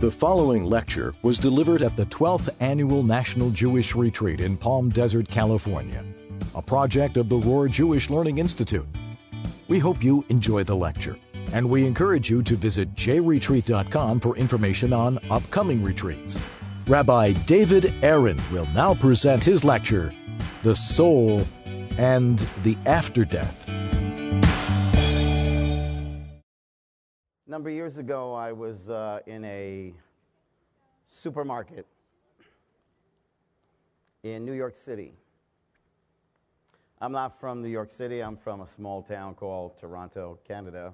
The following lecture was delivered at the 12th Annual National Jewish Retreat in Palm Desert, California, a project of the Rohr Jewish Learning Institute. We hope you enjoy the lecture, and we encourage you to visit jretreat.com for information on upcoming retreats. Rabbi David Aaron will now present his lecture, The Soul and the After Death. Number of years ago, I was uh, in a supermarket in New York City. I'm not from New York City, I'm from a small town called Toronto, Canada.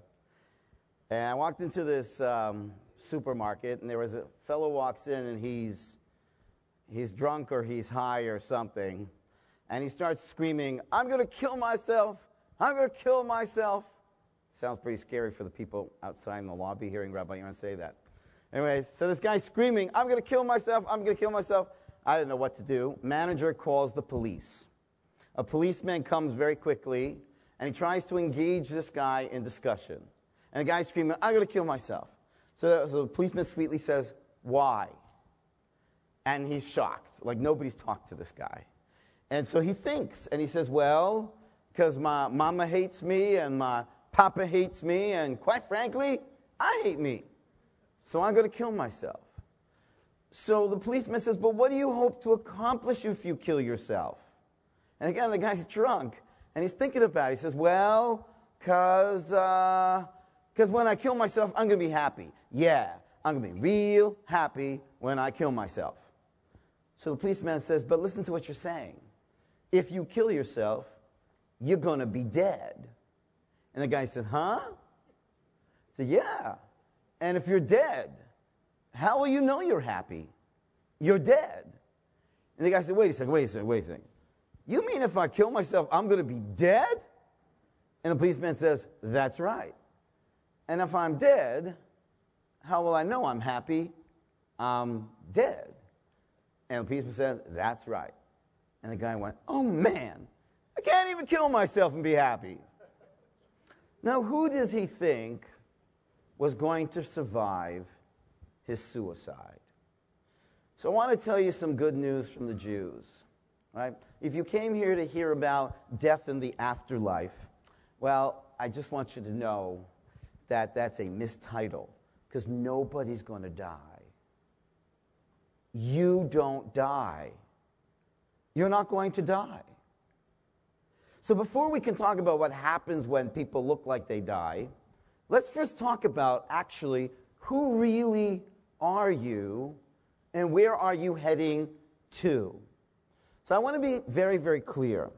And I walked into this um, supermarket, and there was a fellow walks in, and he's, he's drunk or he's high or something. And he starts screaming, I'm going to kill myself! I'm going to kill myself! Sounds pretty scary for the people outside in the lobby hearing Rabbi Aaron say that. Anyways, so this guy's screaming, I'm going to kill myself, I'm going to kill myself. I didn't know what to do. Manager calls the police. A policeman comes very quickly and he tries to engage this guy in discussion. And the guy's screaming, I'm going to kill myself. So, so the policeman sweetly says, Why? And he's shocked. Like nobody's talked to this guy. And so he thinks and he says, Well, because my mama hates me and my Papa hates me, and quite frankly, I hate me. So I'm going to kill myself. So the policeman says, But what do you hope to accomplish if you kill yourself? And again, the guy's drunk, and he's thinking about it. He says, Well, because uh, cause when I kill myself, I'm going to be happy. Yeah, I'm going to be real happy when I kill myself. So the policeman says, But listen to what you're saying. If you kill yourself, you're going to be dead. And the guy said, Huh? I said, Yeah. And if you're dead, how will you know you're happy? You're dead. And the guy said, Wait a second, wait a second, wait a second. You mean if I kill myself, I'm going to be dead? And the policeman says, That's right. And if I'm dead, how will I know I'm happy? I'm dead. And the policeman said, That's right. And the guy went, Oh man, I can't even kill myself and be happy. Now, who does he think was going to survive his suicide? So, I want to tell you some good news from the Jews. Right? If you came here to hear about death in the afterlife, well, I just want you to know that that's a mistitle because nobody's going to die. You don't die. You're not going to die. So, before we can talk about what happens when people look like they die, let's first talk about actually who really are you and where are you heading to. So, I want to be very, very clear.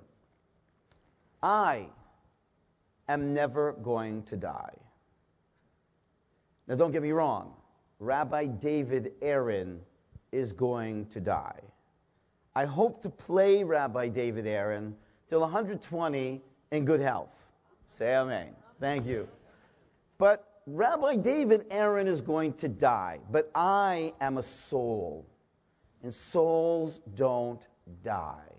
I am never going to die. Now, don't get me wrong, Rabbi David Aaron is going to die. I hope to play Rabbi David Aaron till 120 in good health. Say amen. Thank you. But Rabbi David Aaron is going to die, but I am a soul, and souls don't die.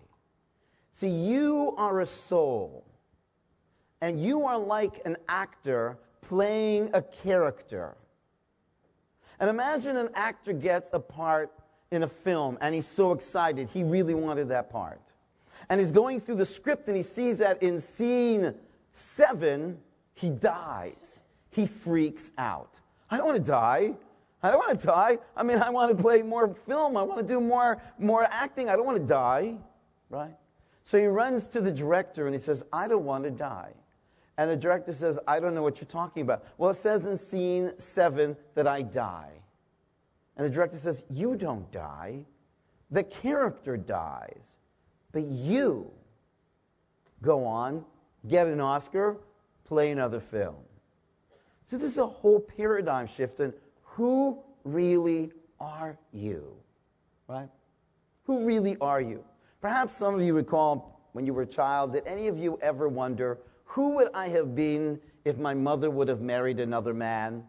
See, you are a soul, and you are like an actor playing a character. And imagine an actor gets a part in a film, and he's so excited, he really wanted that part and he's going through the script and he sees that in scene seven, he dies. He freaks out. I don't want to die. I don't want to die. I mean, I want to play more film. I want to do more, more acting. I don't want to die, right? So he runs to the director and he says, I don't want to die. And the director says, I don't know what you're talking about. Well, it says in scene seven that I die. And the director says, You don't die. The character dies. But you go on, get an Oscar, play another film. So this is a whole paradigm shift in who really are you? Right? Who really are you? Perhaps some of you recall when you were a child, did any of you ever wonder, who would I have been if my mother would have married another man?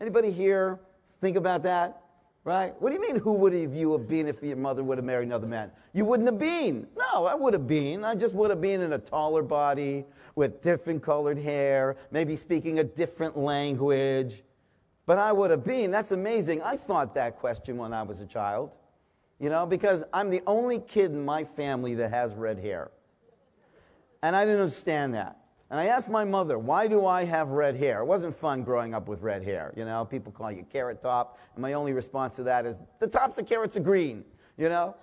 Anybody here think about that? Right? What do you mean, who would have you have been if your mother would have married another man? You wouldn't have been. No, I would have been. I just would have been in a taller body with different colored hair, maybe speaking a different language. but I would have been. That's amazing. I thought that question when I was a child, you know, because I'm the only kid in my family that has red hair. And I didn't understand that. And I asked my mother, why do I have red hair? It wasn't fun growing up with red hair. You know, people call you carrot top. And my only response to that is, the tops of carrots are green, you know?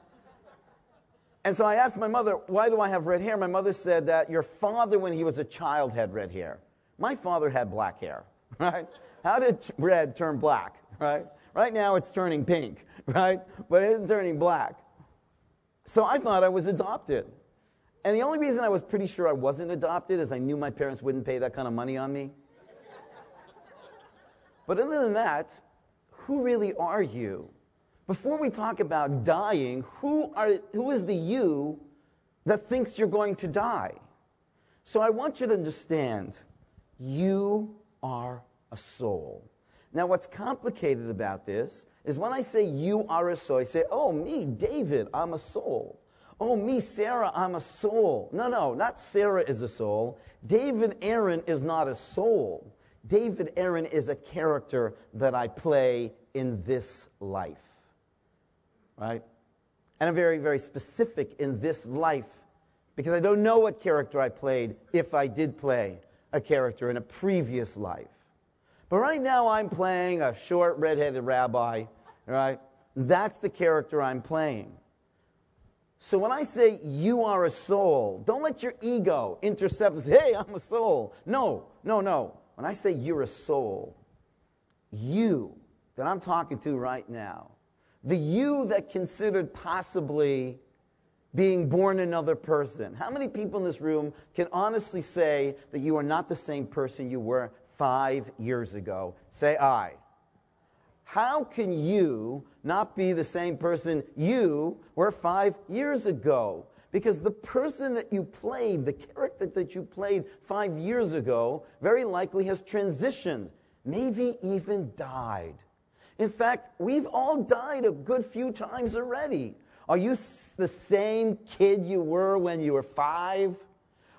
And so I asked my mother, why do I have red hair? My mother said that your father, when he was a child, had red hair. My father had black hair, right? How did red turn black, right? Right now it's turning pink, right? But it isn't turning black. So I thought I was adopted. And the only reason I was pretty sure I wasn't adopted is I knew my parents wouldn't pay that kind of money on me. but other than that, who really are you? Before we talk about dying, who, are, who is the you that thinks you're going to die? So I want you to understand you are a soul. Now, what's complicated about this is when I say you are a soul, I say, oh, me, David, I'm a soul. Oh, me, Sarah, I'm a soul. No, no, not Sarah is a soul. David Aaron is not a soul. David Aaron is a character that I play in this life. Right? And I'm very, very specific in this life because I don't know what character I played if I did play a character in a previous life. But right now I'm playing a short redheaded rabbi, right? That's the character I'm playing. So when I say you are a soul, don't let your ego intercept and say, hey, I'm a soul. No, no, no. When I say you're a soul, you that I'm talking to right now, the you that considered possibly being born another person. How many people in this room can honestly say that you are not the same person you were five years ago? Say I. How can you not be the same person you were five years ago? Because the person that you played, the character that you played five years ago, very likely has transitioned, maybe even died. In fact, we've all died a good few times already. Are you the same kid you were when you were five?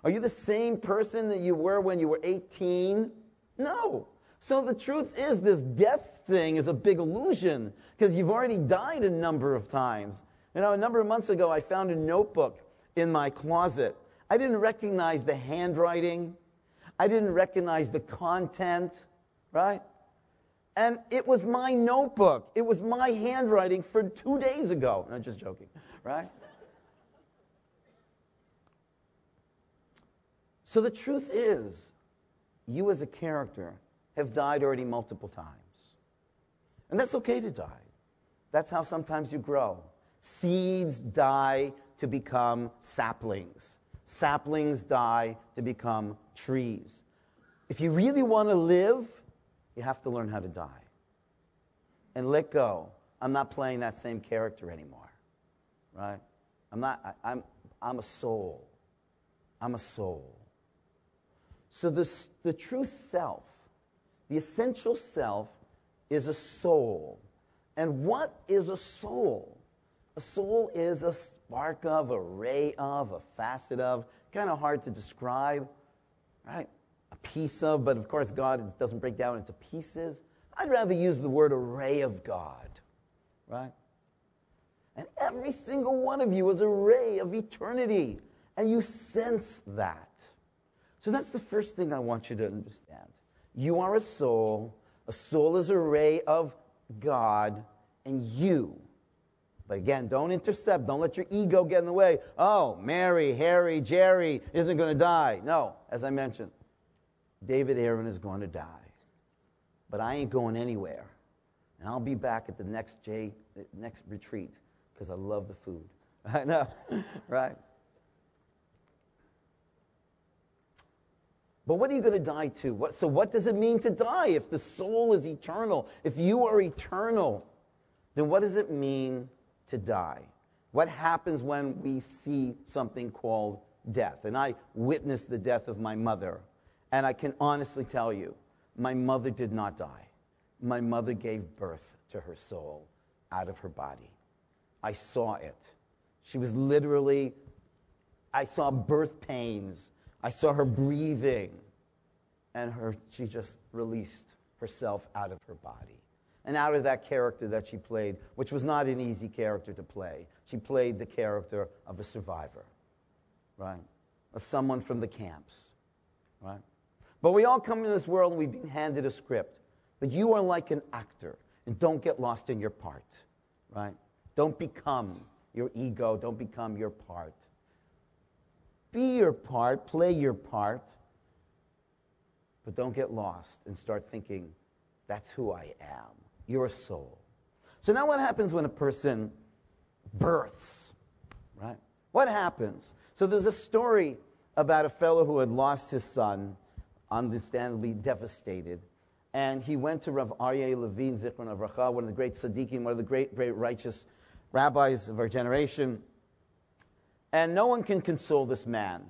Are you the same person that you were when you were 18? No. So the truth is, this death thing is a big illusion because you've already died a number of times. You know, a number of months ago, I found a notebook in my closet. I didn't recognize the handwriting, I didn't recognize the content, right? And it was my notebook. It was my handwriting for two days ago. No, just joking, right? So the truth is, you as a character have died already multiple times. And that's okay to die. That's how sometimes you grow. Seeds die to become saplings, saplings die to become trees. If you really want to live, you have to learn how to die and let go. I'm not playing that same character anymore, right? I'm not, I, I'm, I'm a soul. I'm a soul. So the, the true self, the essential self, is a soul. And what is a soul? A soul is a spark of, a ray of, a facet of, kind of hard to describe, right? a piece of, but of course, God doesn't break down into pieces. I'd rather use the word array of God, right? And every single one of you is a ray of eternity, and you sense that. So that's the first thing I want you to understand. You are a soul, a soul is a ray of God, and you. But again, don't intercept. Don't let your ego get in the way. Oh, Mary, Harry, Jerry isn't going to die. No, as I mentioned, David Aaron is going to die. But I ain't going anywhere. And I'll be back at the next, J, next retreat because I love the food. I know, right? But what are you going to die to? What, so, what does it mean to die if the soul is eternal? If you are eternal, then what does it mean to die? What happens when we see something called death? And I witnessed the death of my mother and I can honestly tell you, my mother did not die. My mother gave birth to her soul out of her body. I saw it. She was literally, I saw birth pains. I saw her breathing, and her, she just released herself out of her body and out of that character that she played, which was not an easy character to play. She played the character of a survivor, right? Of someone from the camps, right? But we all come into this world and we've been handed a script. But you are like an actor, and don't get lost in your part, right? Don't become your ego, don't become your part. Be your part, play your part, but don't get lost and start thinking, that's who I am, your soul. So now what happens when a person births, right? What happens? So there's a story about a fellow who had lost his son, understandably devastated. And he went to Rav Aryeh Levine, Zichrono Livracha, one of the great tzaddikim, one of the great, great righteous rabbis of our generation. And no one can console this man.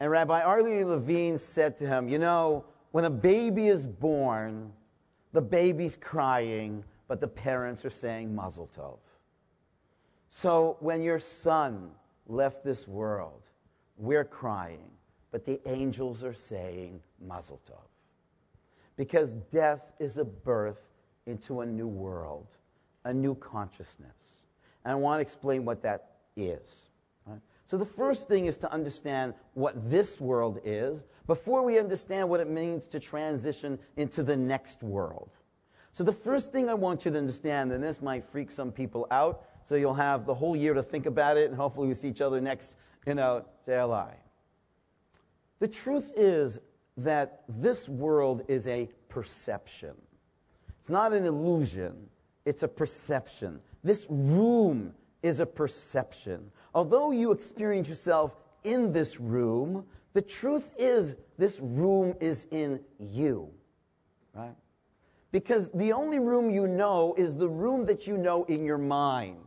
And Rabbi Aryeh Levine said to him, You know, when a baby is born, the baby's crying, but the parents are saying Mazel Tov. So when your son left this world, we're crying, but the angels are saying Mazel Tov. Because death is a birth into a new world, a new consciousness. And I want to explain what that is. So, the first thing is to understand what this world is before we understand what it means to transition into the next world. So, the first thing I want you to understand, and this might freak some people out, so you'll have the whole year to think about it, and hopefully we see each other next, you know, JLI. The truth is that this world is a perception. It's not an illusion, it's a perception. This room is a perception. Although you experience yourself in this room, the truth is this room is in you, right? Because the only room you know is the room that you know in your mind.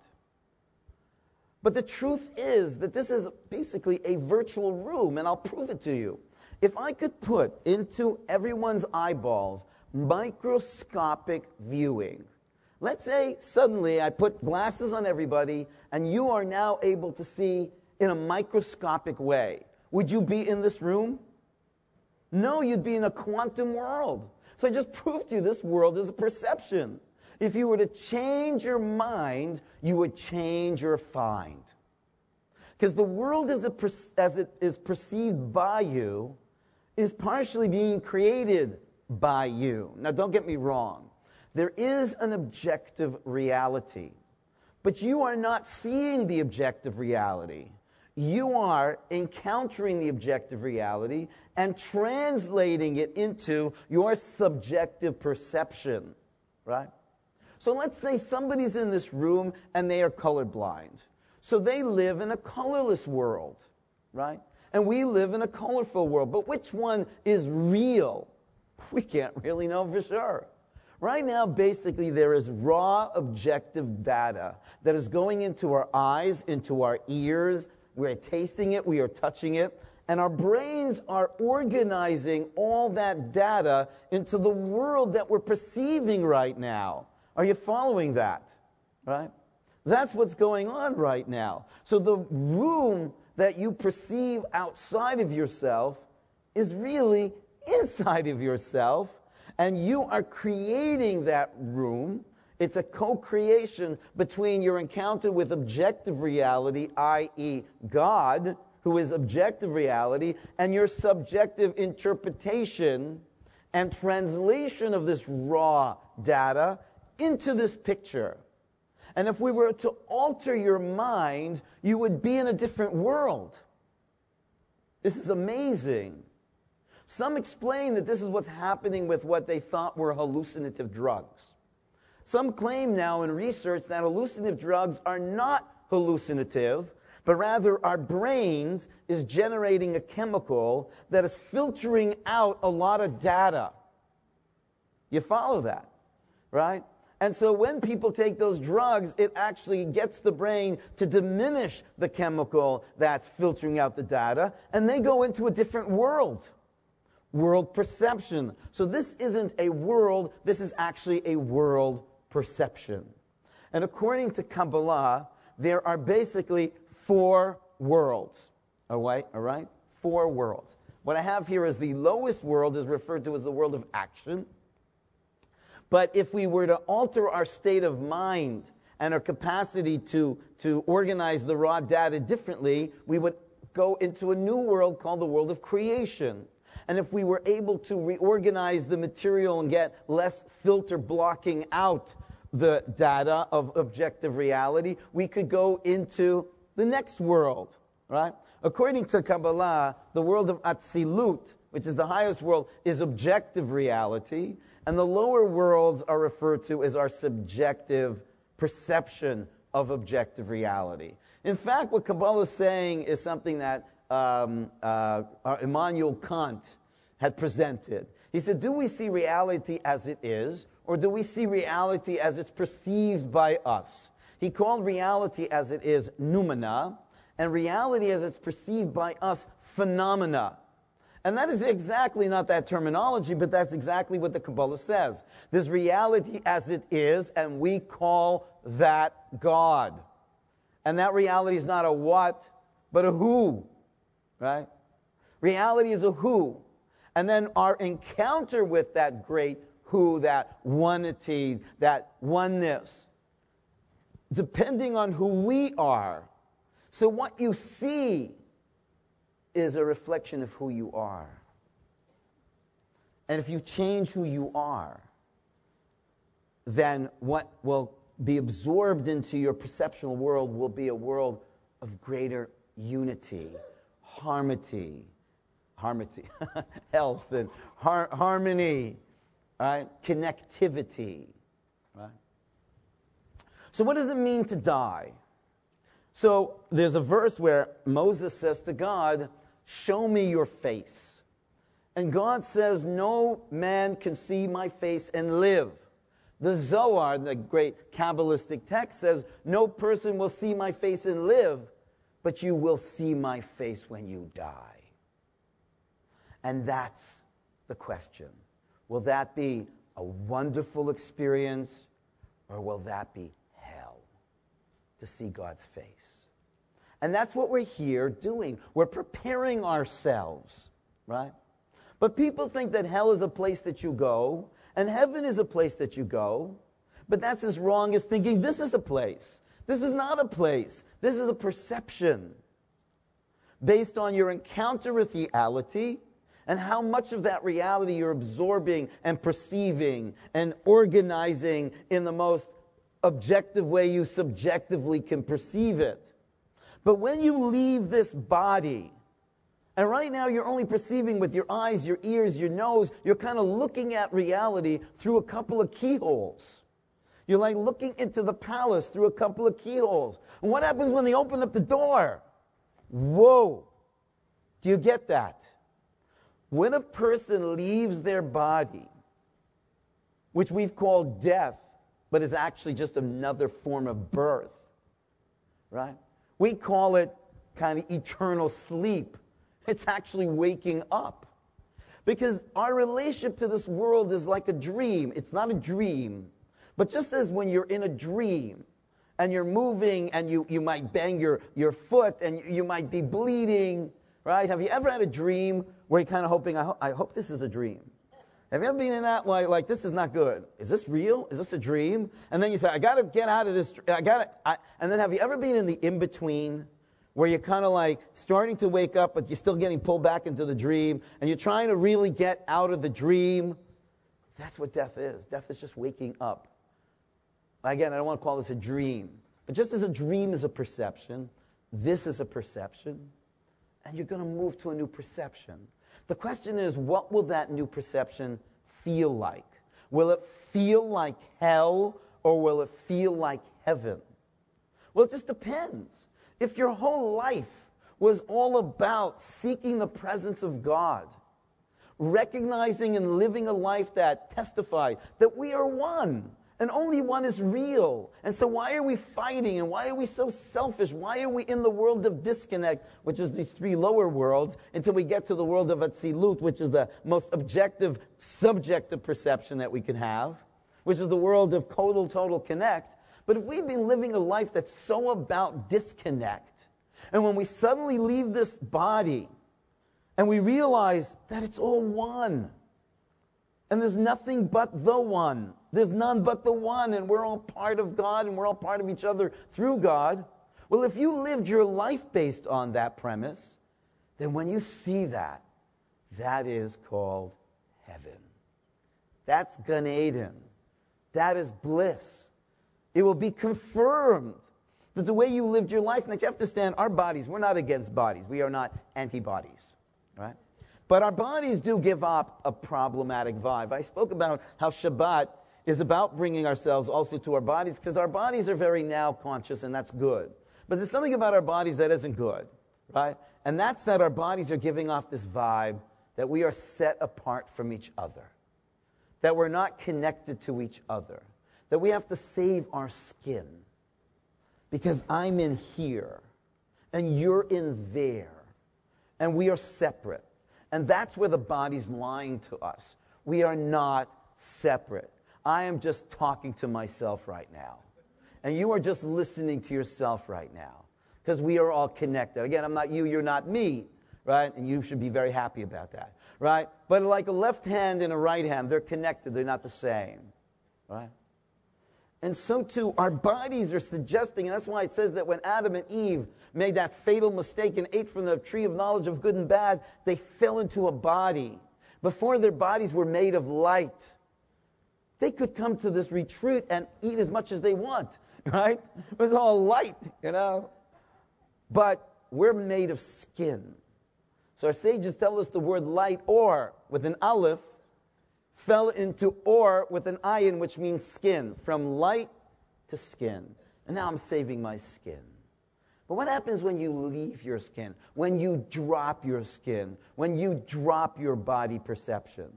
But the truth is that this is basically a virtual room, and I'll prove it to you. If I could put into everyone's eyeballs microscopic viewing, let's say suddenly I put glasses on everybody and you are now able to see in a microscopic way, would you be in this room? No, you'd be in a quantum world. So I just proved to you this world is a perception. If you were to change your mind, you would change your find. Because the world as it, as it is perceived by you is partially being created by you. Now, don't get me wrong. There is an objective reality, but you are not seeing the objective reality. You are encountering the objective reality and translating it into your subjective perception, right? So let's say somebody's in this room and they are colorblind. So they live in a colorless world, right? And we live in a colorful world. But which one is real? We can't really know for sure. Right now, basically, there is raw objective data that is going into our eyes, into our ears. We're tasting it, we are touching it, and our brains are organizing all that data into the world that we're perceiving right now. Are you following that? Right? That's what's going on right now. So the room that you perceive outside of yourself is really inside of yourself, and you are creating that room. It's a co creation between your encounter with objective reality, i.e., God, who is objective reality, and your subjective interpretation and translation of this raw data into this picture. And if we were to alter your mind, you would be in a different world. This is amazing. Some explain that this is what's happening with what they thought were hallucinative drugs. Some claim now in research that hallucinative drugs are not hallucinative, but rather our brains is generating a chemical that is filtering out a lot of data. You follow that, right? And so when people take those drugs, it actually gets the brain to diminish the chemical that's filtering out the data, and they go into a different world world perception. So this isn't a world, this is actually a world perception. And according to Kabbalah, there are basically four worlds. All right, all right? Four worlds. What I have here is the lowest world is referred to as the world of action. But if we were to alter our state of mind and our capacity to, to organize the raw data differently, we would go into a new world called the world of creation. And if we were able to reorganize the material and get less filter blocking out the data of objective reality, we could go into the next world, right? According to Kabbalah, the world of Atzilut, which is the highest world, is objective reality, and the lower worlds are referred to as our subjective perception of objective reality. In fact, what Kabbalah is saying is something that um, uh, Immanuel Kant had presented. He said, Do we see reality as it is, or do we see reality as it's perceived by us? He called reality as it is noumena, and reality as it's perceived by us phenomena. And that is exactly not that terminology, but that's exactly what the Kabbalah says. There's reality as it is, and we call that God. And that reality is not a what, but a who, right? Reality is a who. And then our encounter with that great who, that oneity, that oneness, depending on who we are. So what you see is a reflection of who you are. And if you change who you are, then what will be absorbed into your perceptual world will be a world of greater unity, harmony, harmony, health, and har- harmony, right? Connectivity, right? So, what does it mean to die? So, there's a verse where Moses says to God, Show me your face. And God says, No man can see my face and live. The Zohar, the great Kabbalistic text, says, No person will see my face and live, but you will see my face when you die. And that's the question. Will that be a wonderful experience, or will that be hell to see God's face? And that's what we're here doing. We're preparing ourselves, right? But people think that hell is a place that you go and heaven is a place that you go. But that's as wrong as thinking this is a place. This is not a place. This is a perception based on your encounter with reality and how much of that reality you're absorbing and perceiving and organizing in the most objective way you subjectively can perceive it. But when you leave this body, and right now you're only perceiving with your eyes, your ears, your nose, you're kind of looking at reality through a couple of keyholes. You're like looking into the palace through a couple of keyholes. And what happens when they open up the door? Whoa. Do you get that? When a person leaves their body, which we've called death, but is actually just another form of birth, right? We call it kind of eternal sleep. It's actually waking up. Because our relationship to this world is like a dream. It's not a dream. But just as when you're in a dream and you're moving and you, you might bang your, your foot and you might be bleeding, right? Have you ever had a dream where you're kind of hoping, I, ho- I hope this is a dream? Have you ever been in that way? Like, this is not good. Is this real? Is this a dream? And then you say, I got to get out of this. I got to. And then have you ever been in the in between where you're kind of like starting to wake up, but you're still getting pulled back into the dream and you're trying to really get out of the dream? That's what death is. Death is just waking up. Again, I don't want to call this a dream, but just as a dream is a perception, this is a perception, and you're going to move to a new perception. The question is, what will that new perception feel like? Will it feel like hell or will it feel like heaven? Well, it just depends. If your whole life was all about seeking the presence of God, recognizing and living a life that testified that we are one, and only one is real. And so, why are we fighting? And why are we so selfish? Why are we in the world of disconnect, which is these three lower worlds, until we get to the world of Atzilut, which is the most objective, subjective perception that we can have, which is the world of total, total connect. But if we've been living a life that's so about disconnect, and when we suddenly leave this body and we realize that it's all one, and there's nothing but the one, There's none but the one, and we're all part of God and we're all part of each other through God. Well, if you lived your life based on that premise, then when you see that, that is called heaven. That's Gan Eden. That is bliss. It will be confirmed that the way you lived your life, that you have to stand our bodies, we're not against bodies. We are not antibodies, right? But our bodies do give up a problematic vibe. I spoke about how Shabbat is about bringing ourselves also to our bodies because our bodies are very now conscious and that's good. But there's something about our bodies that isn't good, right? And that's that our bodies are giving off this vibe that we are set apart from each other, that we're not connected to each other, that we have to save our skin because I'm in here and you're in there and we are separate. And that's where the body's lying to us. We are not separate. I am just talking to myself right now. And you are just listening to yourself right now because we are all connected. Again, I'm not you, you're not me, right? And you should be very happy about that, right? But like a left hand and a right hand, they're connected, they're not the same, right? And so too, our bodies are suggesting, and that's why it says that when Adam and Eve made that fatal mistake and ate from the tree of knowledge of good and bad, they fell into a body. Before their bodies were made of light, they could come to this retreat and eat as much as they want right? It was all light, you know. But we're made of skin. So our sages tell us the word light or with an aleph fell into or with an ayin, which means skin, from light to skin. And now I'm saving my skin. But what happens when you leave your skin? When you drop your skin? When you drop your body perception?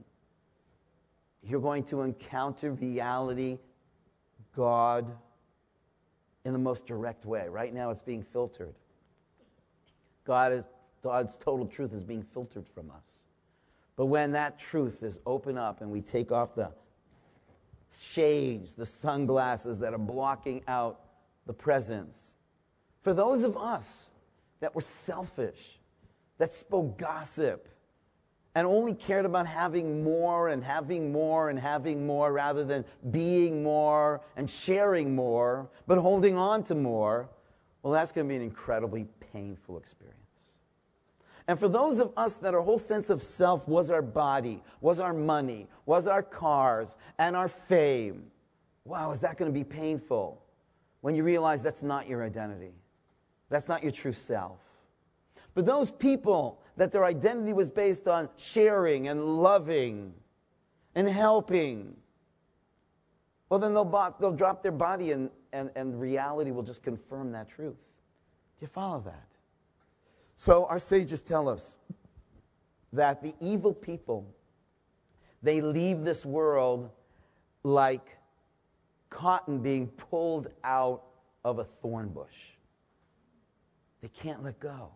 You're going to encounter reality, God, in the most direct way. Right now, it's being filtered. God is, God's total truth is being filtered from us. But when that truth is open up and we take off the shades, the sunglasses that are blocking out the presence, for those of us that were selfish, that spoke gossip, and only cared about having more and having more and having more rather than being more and sharing more, but holding on to more, well, that's going to be an incredibly painful experience. And for those of us that our whole sense of self was our body, was our money, was our cars, and our fame, wow, is that going to be painful when you realize that's not your identity? That's not your true self. But those people that their identity was based on sharing and loving and helping, well, then they'll, they'll drop their body and, and, and reality will just confirm that truth. Do you follow that? So our sages tell us that the evil people, they leave this world like cotton being pulled out of a thorn bush. They can't let go.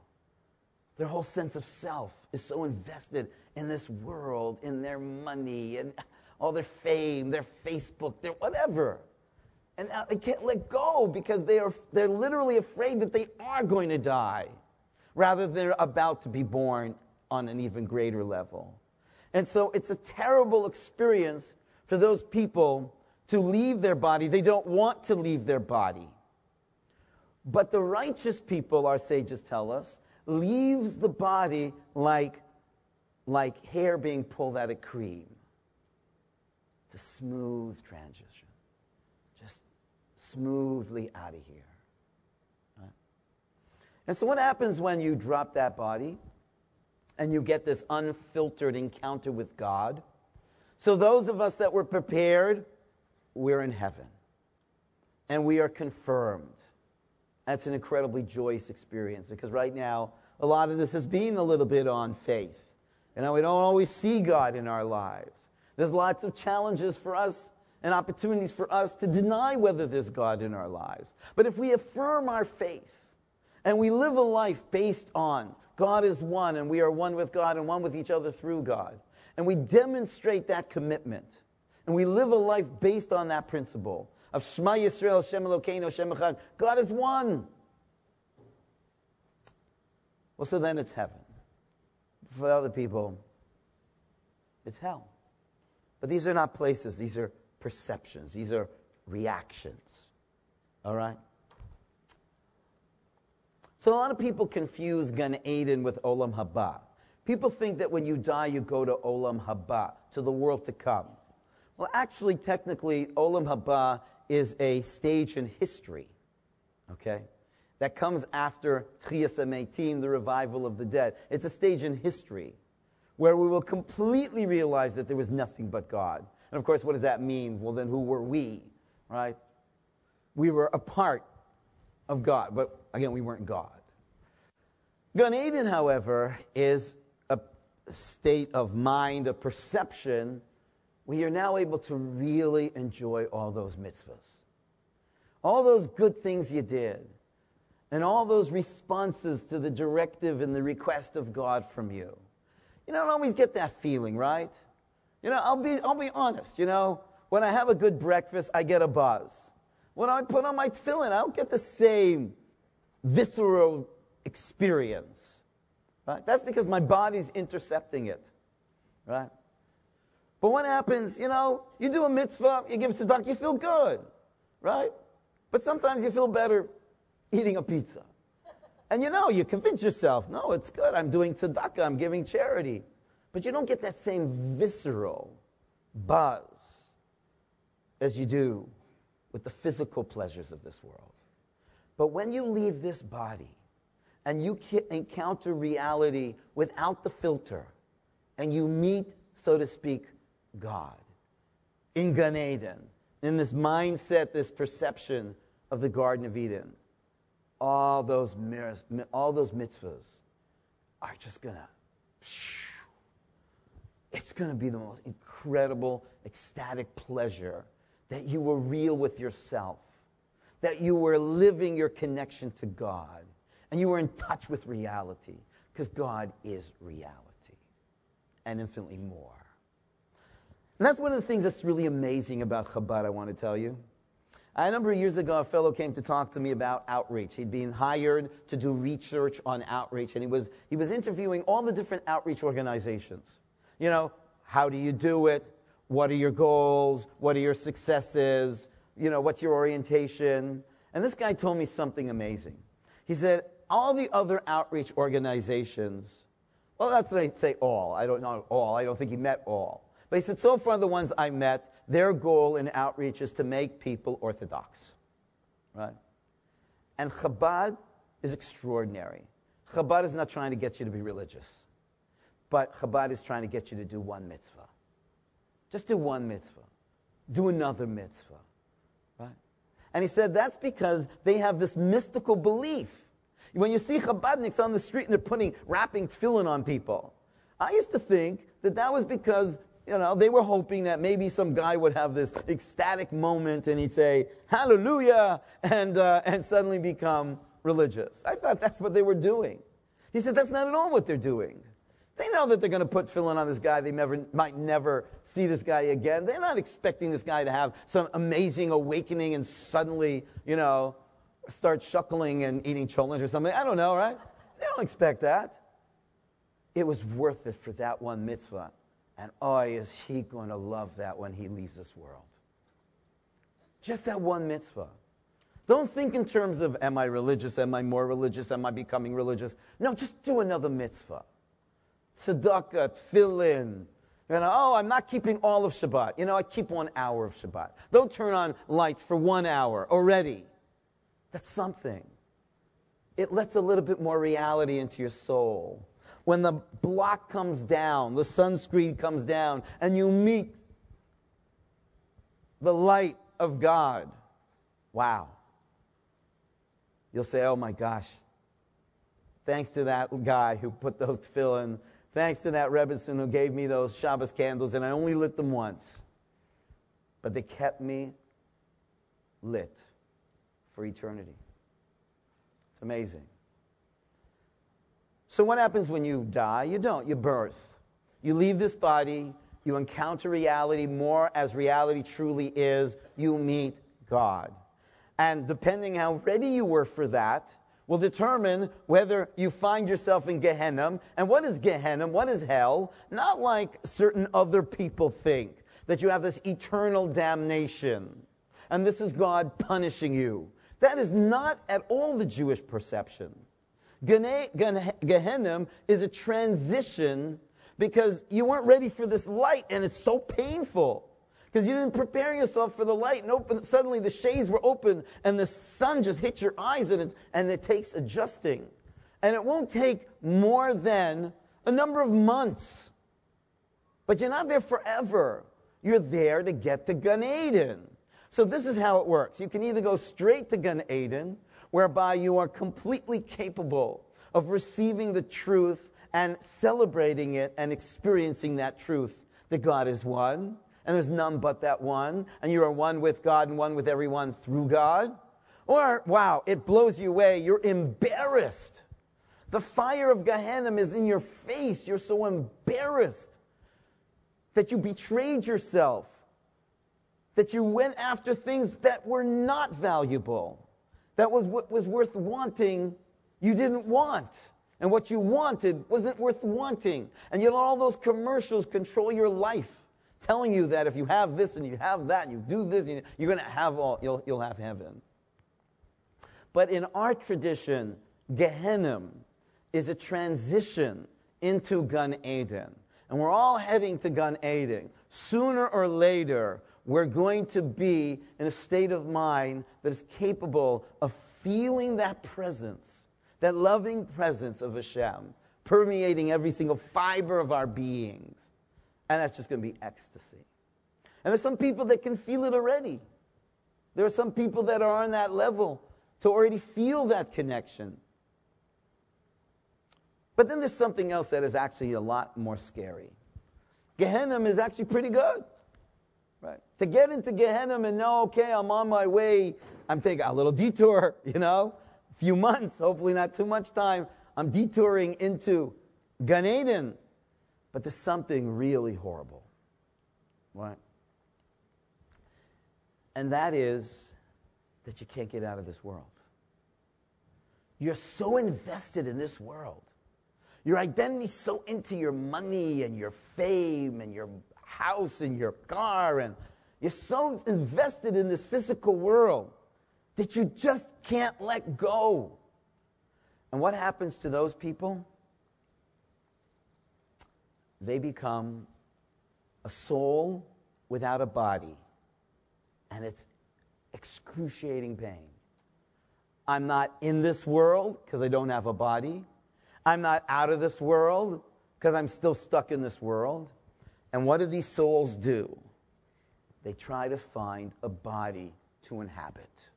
Their whole sense of self is so invested in this world, in their money, and all their fame, their Facebook, their whatever. And they can't let go because they are, they're literally afraid that they are going to die rather they're about to be born on an even greater level. And so it's a terrible experience for those people to leave their body. They don't want to leave their body. But the righteous people, our sages tell us, leaves the body like, like hair being pulled out of cream. It's a smooth transition, just smoothly out of here. And so, what happens when you drop that body and you get this unfiltered encounter with God? So, those of us that were prepared, we're in heaven and we are confirmed. That's an incredibly joyous experience because right now, a lot of this has been a little bit on faith. You know, we don't always see God in our lives. There's lots of challenges for us and opportunities for us to deny whether there's God in our lives. But if we affirm our faith and we live a life based on God is one and we are one with God and one with each other through God, and we demonstrate that commitment, and we live a life based on that principle, of Shema Yisrael, Shem Elokeinu, Shem Echad. God is one. Well, so then it's heaven. For other people, it's hell. But these are not places, these are perceptions, these are reactions. All right? So a lot of people confuse Gan Eden with Olam Haba. People think that when you die, you go to Olam Haba, to the world to come. Well, actually, technically, Olam Haba is a stage in history, okay? That comes after HaMeitim, the revival of the dead. It's a stage in history where we will completely realize that there was nothing but God. And of course, what does that mean? Well, then who were we, right? We were a part of God, but again, we weren't God. Gan Eden, however, is a state of mind, a perception, where you're now able to really enjoy all those mitzvahs. All those good things you did, and all those responses to the directive and the request of God from you. You don't always get that feeling, right? You know, I'll be, I'll be honest, you know, when I have a good breakfast, I get a buzz. When I put on my tefillin, I don't get the same visceral experience. Right? That's because my body's intercepting it. Right? But what happens, you know, you do a mitzvah, you give tzedakah, you feel good. Right? But sometimes you feel better eating a pizza. And you know, you convince yourself, no, it's good. I'm doing tzedakah, I'm giving charity. But you don't get that same visceral buzz as you do with the physical pleasures of this world. But when you leave this body and you encounter reality without the filter and you meet, so to speak, God in Gan Eden, in this mindset, this perception of the Garden of Eden, all those, mirrors, all those mitzvahs are just gonna it's to be the most incredible, ecstatic pleasure that you were real with yourself, that you were living your connection to God, and you were in touch with reality, because God is reality and infinitely more. And that's one of the things that's really amazing about Chabad, I want to tell you. A number of years ago, a fellow came to talk to me about outreach. He'd been hired to do research on outreach, and he was, he was interviewing all the different outreach organizations. You know, how do you do it? What are your goals? What are your successes? You know, what's your orientation? And this guy told me something amazing. He said, all the other outreach organizations, well, that's they say all. I don't know all. I don't think he met all. But he said, so far the ones I met, their goal in outreach is to make people orthodox. Right? And Chabad is extraordinary. Chabad is not trying to get you to be religious. But Chabad is trying to get you to do one mitzvah. Just do one mitzvah. Do another mitzvah. Right? And he said that's because they have this mystical belief. When you see Chabadniks on the street and they're putting, wrapping tefillin on people, I used to think that that was because you know, they were hoping that maybe some guy would have this ecstatic moment and he'd say, Hallelujah, and, uh, and suddenly become religious. I thought that's what they were doing. He said, That's not at all what they're doing. They know that they're going to put tefillin on this guy. They never, might never see this guy again. They're not expecting this guy to have some amazing awakening and suddenly, you know, start shuckling and eating cholent or something. I don't know, right? They don't expect that. It was worth it for that one mitzvah. And oh, is he going to love that when he leaves this world? Just that one mitzvah. Don't think in terms of, am I religious? Am I more religious? Am I becoming religious? No, just do another mitzvah tzedakah, tefillin. You know, oh, I'm not keeping all of Shabbat. You know, I keep one hour of Shabbat. Don't turn on lights for one hour already. That's something. It lets a little bit more reality into your soul. When the block comes down, the sunscreen comes down, and you meet the light of God, wow. You'll say, oh my gosh, thanks to that guy who put those tefillin in, Thanks to that Rebbetzin who gave me those Shabbos candles, and I only lit them once. But they kept me lit for eternity. It's amazing. So, what happens when you die? You don't, you birth. You leave this body, you encounter reality more as reality truly is, you meet God. And depending how ready you were for that, will determine whether you find yourself in Gehenna. And what is Gehenna? What is hell? Not like certain other people think. that you have this eternal damnation, and this is God punishing you. That is not at all the Jewish perception. Gehenna is a transition because you weren't ready for this light and it's so painful because you didn't prepare yourself for the light and open, suddenly the shades were open and the sun just hit your eyes and it, and it takes adjusting. And it won't take more than a number of months. But you're not there forever. You're there to get to Gan Eden. So this is how it works. You can either go straight to Gan Eden, whereby you are completely capable of receiving the truth and celebrating it and experiencing that truth that God is one, and there's none but that one, and you are one with God and one with everyone through God. Or, wow, it blows you away. You're embarrassed. The fire of Gehenna is in your face. You're so embarrassed that you betrayed yourself, that you went after things that were not valuable, that was what was worth wanting, you didn't want. And what you wanted wasn't worth wanting. And you let all those commercials control your life, telling you that if you have this and you have that and you do this, you're going to have all, you'll, you'll have heaven. But in our tradition, Gehenna is a transition into Gan Eden and we're all heading to Gan Eden, sooner or later, we're going to be in a state of mind that is capable of feeling that presence, that loving presence of Hashem, permeating every single fiber of our beings. And that's just going to be ecstasy. And there's some people that can feel it already. There are some people that are on that level to already feel that connection. But then there's something else that is actually a lot more scary. Gehenna is actually pretty good. Right? To get into Gehenna and know, okay, I'm on my way, I'm taking a little detour, you know, a few months, hopefully not too much time. I'm detouring into Gan Eden. But there's something really horrible. Right? And that is that you can't get out of this world. You're so invested in this world your identity's so into your money and your fame and your house and your car, and you're so invested in this physical world that you just can't let go. And what happens to those people? They become a soul without a body, and it's excruciating pain. I'm not in this world because I don't have a body. I'm not out of this world because I'm still stuck in this world. And what do these souls do? They try to find a body to inhabit.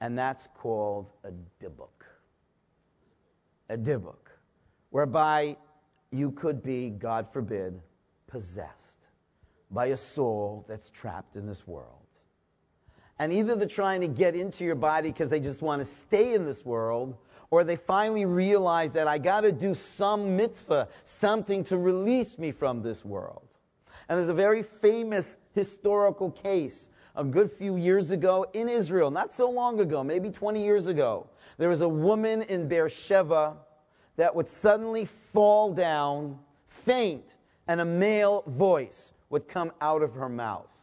And that's called a dybbuk. A dybbuk, whereby you could be, God forbid, possessed by a soul that's trapped in this world. And either they're trying to get into your body because they just want to stay in this world, or they finally realize that I got to do some mitzvah, something to release me from this world. And there's a very famous historical case a good few years ago in Israel, not so long ago, maybe 20 years ago. There was a woman in Beersheba that would suddenly fall down, faint, and a male voice would come out of her mouth.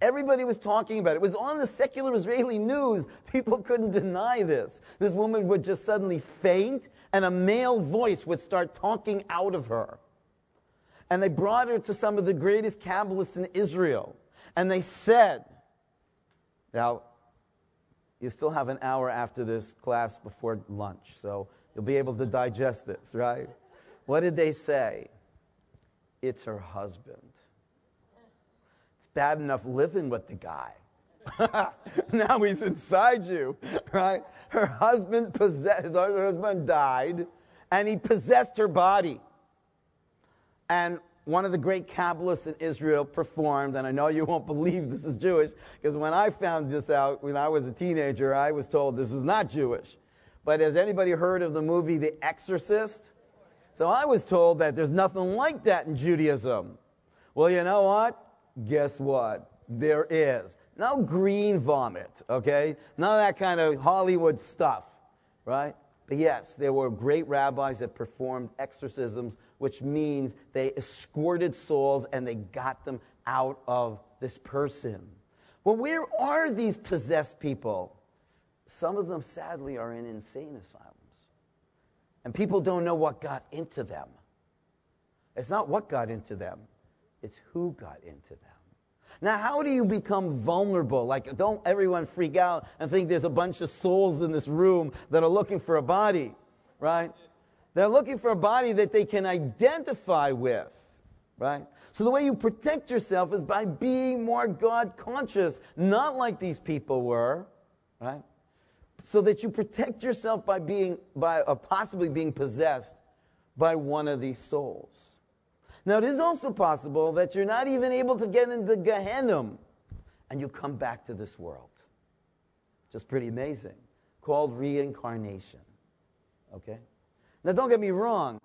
Everybody was talking about it. It was on the secular Israeli news. People couldn't deny this. This woman would just suddenly faint, and a male voice would start talking out of her. And they brought her to some of the greatest Kabbalists in Israel. And they said, Now, you still have an hour after this class before lunch, so you'll be able to digest this, right? What did they say? It's her husband bad enough living with the guy. now he's inside you, right? Her husband possessed, her husband died, and he possessed her body. And one of the great Kabbalists in Israel performed, and I know you won't believe this is Jewish, because when I found this out when I was a teenager, I was told this is not Jewish. But has anybody heard of the movie The Exorcist? So I was told that there's nothing like that in Judaism. Well, you know what? Guess what? There is. No green vomit, okay? None of that kind of Hollywood stuff, right? But yes, there were great rabbis that performed exorcisms, which means they escorted souls and they got them out of this person. Well, where are these possessed people? Some of them, sadly, are in insane asylums. And people don't know what got into them. It's not what got into them, it's who got into them. Now, how do you become vulnerable? Like, don't everyone freak out and think there's a bunch of souls in this room that are looking for a body, right? They're looking for a body that they can identify with, right? So the way you protect yourself is by being more God conscious, not like these people were, right? So that you protect yourself by being, by uh, possibly being possessed by one of these souls. Now, it is also possible that you're not even able to get into Gehenna and you come back to this world. Just pretty amazing. Called reincarnation. Okay? Now, don't get me wrong,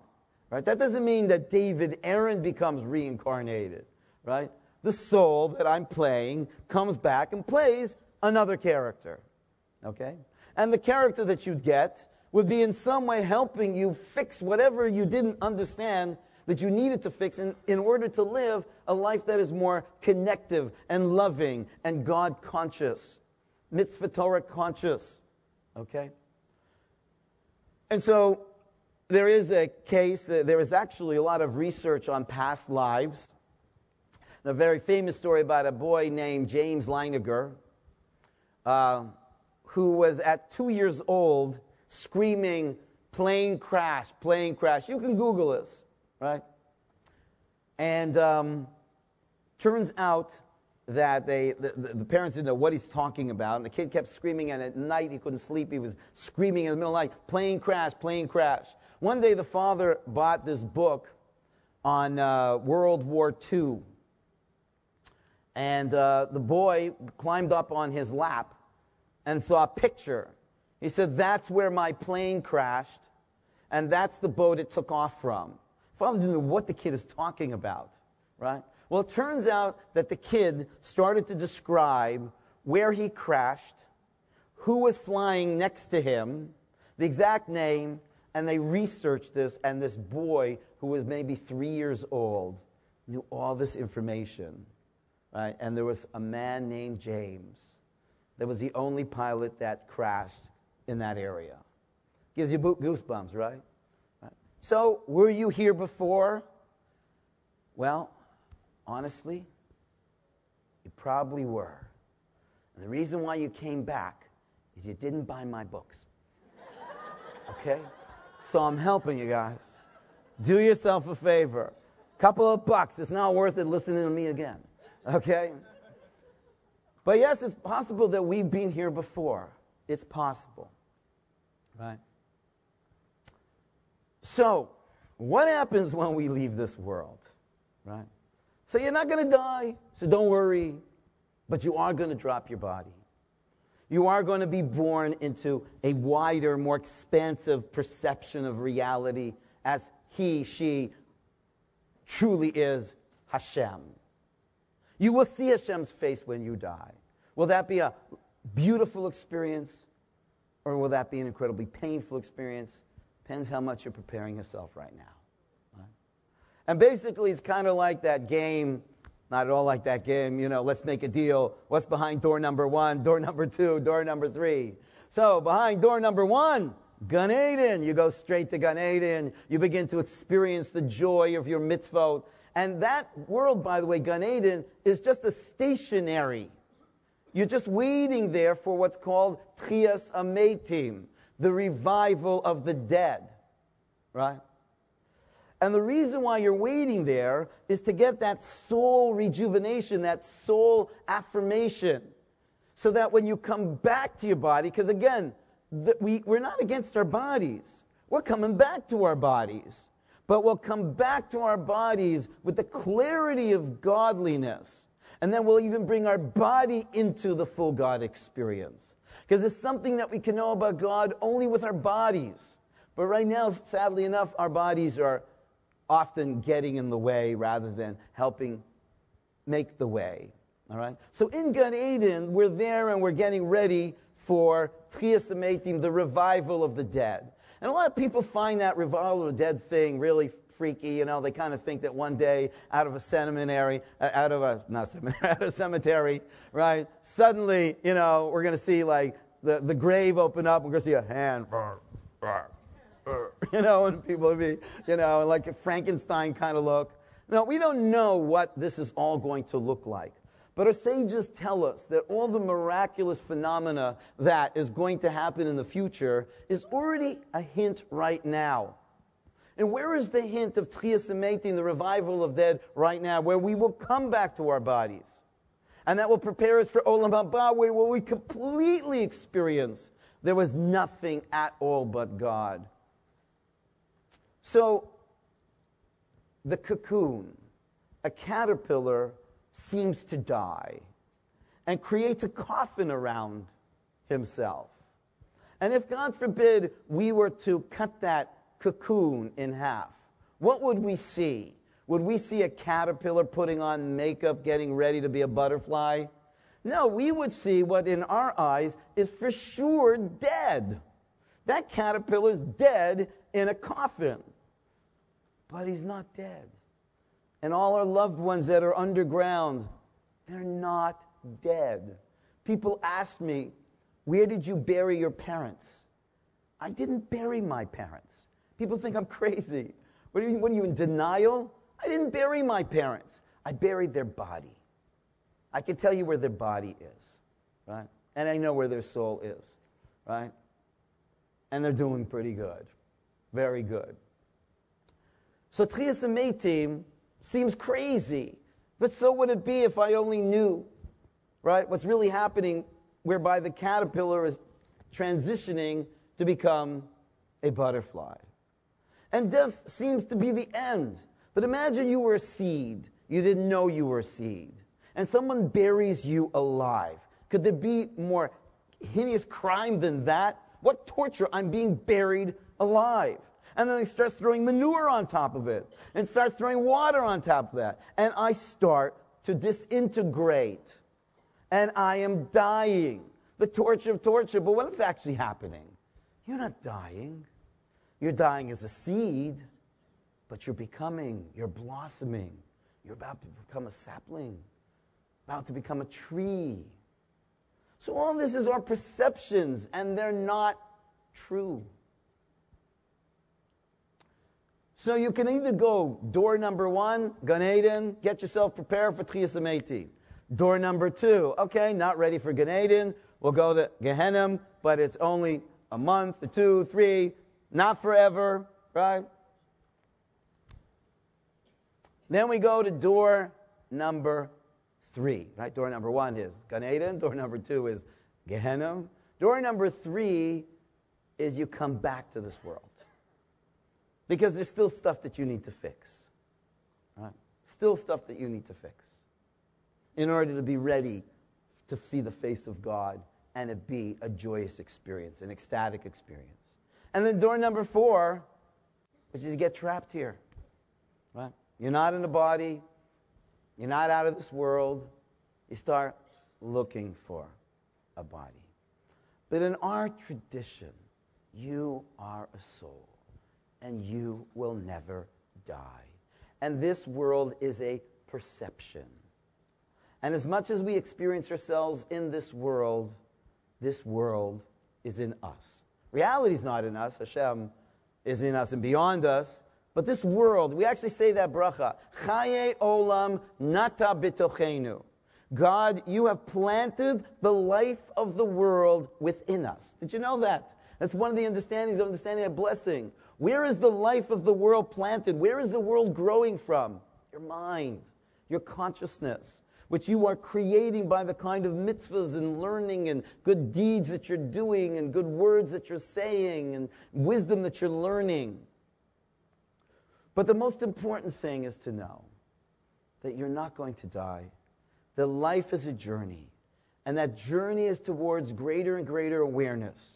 right? That doesn't mean that David Aaron becomes reincarnated, right? The soul that I'm playing comes back and plays another character. Okay? And the character that you'd get would be in some way helping you fix whatever you didn't understand that you needed to fix in, in order to live a life that is more connective and loving and God conscious, mitzvah Torah conscious. Okay? And so there is a case, uh, there is actually a lot of research on past lives. A very famous story about a boy named James Leininger, uh, who was at two years old screaming, plane crash, plane crash. You can Google this right? And um, turns out that they, the, the, parents didn't know what he's talking about, and the kid kept screaming, and at night he couldn't sleep. He was screaming in the middle of the night, plane crash, plane crash. One day the father bought this book on uh, World War II, and uh, the boy climbed up on his lap and saw a picture. He said, That's where my plane crashed, and that's the boat it took off from. Father didn't know what the kid is talking about, right? Well, it turns out that the kid started to describe where he crashed, who was flying next to him, the exact name, and they researched this, and this boy, who was maybe three years old, knew all this information. Right? And there was a man named James that was the only pilot that crashed in that area. Gives you goosebumps, right? So, were you here before? Well, honestly, you probably were. And the reason why you came back is you didn't buy my books. Okay? So I'm helping you guys. Do yourself a favor. Couple of bucks. It's not worth it listening to me again. Okay? But yes, it's possible that we've been here before. It's possible. Right? So, what happens when we leave this world? Right? So, you're not going to die, so don't worry, but you are going to drop your body. You are going to be born into a wider, more expansive perception of reality as he, she truly is Hashem. You will see Hashem's face when you die. Will that be a beautiful experience or will that be an incredibly painful experience? Depends how much you're preparing yourself right now. Right? And basically, it's kind of like that game, not at all like that game, you know, let's make a deal. What's behind door number one, door number two, door number three? So, behind door number one, Gan Eden. You go straight to Gan Eden. You begin to experience the joy of your mitzvot. And that world, by the way, Gan Eden, is just a stationary. You're just waiting there for what's called Tchias Hametim the revival of the dead, right? And the reason why you're waiting there is to get that soul rejuvenation, that soul affirmation, so that when you come back to your body, because again, the, we, we're not against our bodies, we're coming back to our bodies. But we'll come back to our bodies with the clarity of godliness. And then we'll even bring our body into the full God experience. Because it's something that we can know about God only with our bodies. But right now, sadly enough, our bodies are often getting in the way rather than helping make the way. All right? So in Gan Eden, we're there and we're getting ready for Hametim, the revival of the dead. And a lot of people find that revival of the dead thing really freaky. You know, they kind of think that one day out of a cemetery, uh, out of a, not cemetery, out of a cemetery, right? Suddenly, you know, we're going to see like the, the grave open up. We're going to see a hand. You know, and people will be, you know, like a Frankenstein kind of look. Now, we don't know what this is all going to look like. But our sages tell us that all the miraculous phenomena that is going to happen in the future is already a hint right now. And where is the hint of Hametim, the revival of dead, right now, where we will come back to our bodies? And that will prepare us for Olam Haba, where we completely experience there was nothing at all but God. So, the cocoon, a caterpillar seems to die and creates a coffin around himself. And if, God forbid, we were to cut that cocoon in half, what would we see? Would we see a caterpillar putting on makeup, getting ready to be a butterfly? No, we would see what in our eyes is for sure dead. That caterpillar's dead in a coffin. But he's not dead and all our loved ones that are underground, they're not dead. People ask me, Where did you bury your parents? I didn't bury my parents. People think I'm crazy. What are you, mean? what are you in denial? I didn't bury my parents. I buried their body. I can tell you where their body is, right? And I know where their soul is, right? And they're doing pretty good. Very good. So Hametim Seems crazy. But so would it be if I only knew, right, what's really happening, whereby the caterpillar is transitioning to become a butterfly. And death seems to be the end. But imagine you were a seed. You didn't know you were a seed. And someone buries you alive. Could there be more hideous crime than that? What torture? I'm being buried alive. And then he starts throwing manure on top of it and starts throwing water on top of that. And I start to disintegrate. And I am dying. The torture of torture. But what's actually happening? You're not dying. You're dying as a seed, but you're becoming, you're blossoming. You're about to become a sapling, about to become a tree. So all this is our perceptions, and they're not true. So you can either go door number one, Gan Eden, get yourself prepared for Hametim. Door number two, okay, not ready for Gan Eden, we'll go to Gehenna, but it's only a month, two, three, not forever, right? Then we go to door number three, right? Door number one is Gan Eden, door number two is Gehenna. Door number three is you come back to this world. Because there's still stuff that you need to fix. Right? Still stuff that you need to fix in order to be ready to see the face of God and it be a joyous experience, an ecstatic experience. And then door number four, which is get trapped here. Right? You're not in a body, you're not out of this world. You start looking for a body. But in our tradition, you are a soul and you will never die. And this world is a perception. And as much as we experience ourselves in this world, this world is in us. Reality is not in us. Hashem is in us and beyond us. But this world, we actually say that bracha, Chaye olam nata bitochenu. God, you have planted the life of the world within us. Did you know that? That's one of the understandings of understanding that blessing. Where is the life of the world planted? Where is the world growing from? Your mind, your consciousness, which you are creating by the kind of mitzvahs and learning and good deeds that you're doing and good words that you're saying and wisdom that you're learning. But the most important thing is to know that you're not going to die, that life is a journey, and that journey is towards greater and greater awareness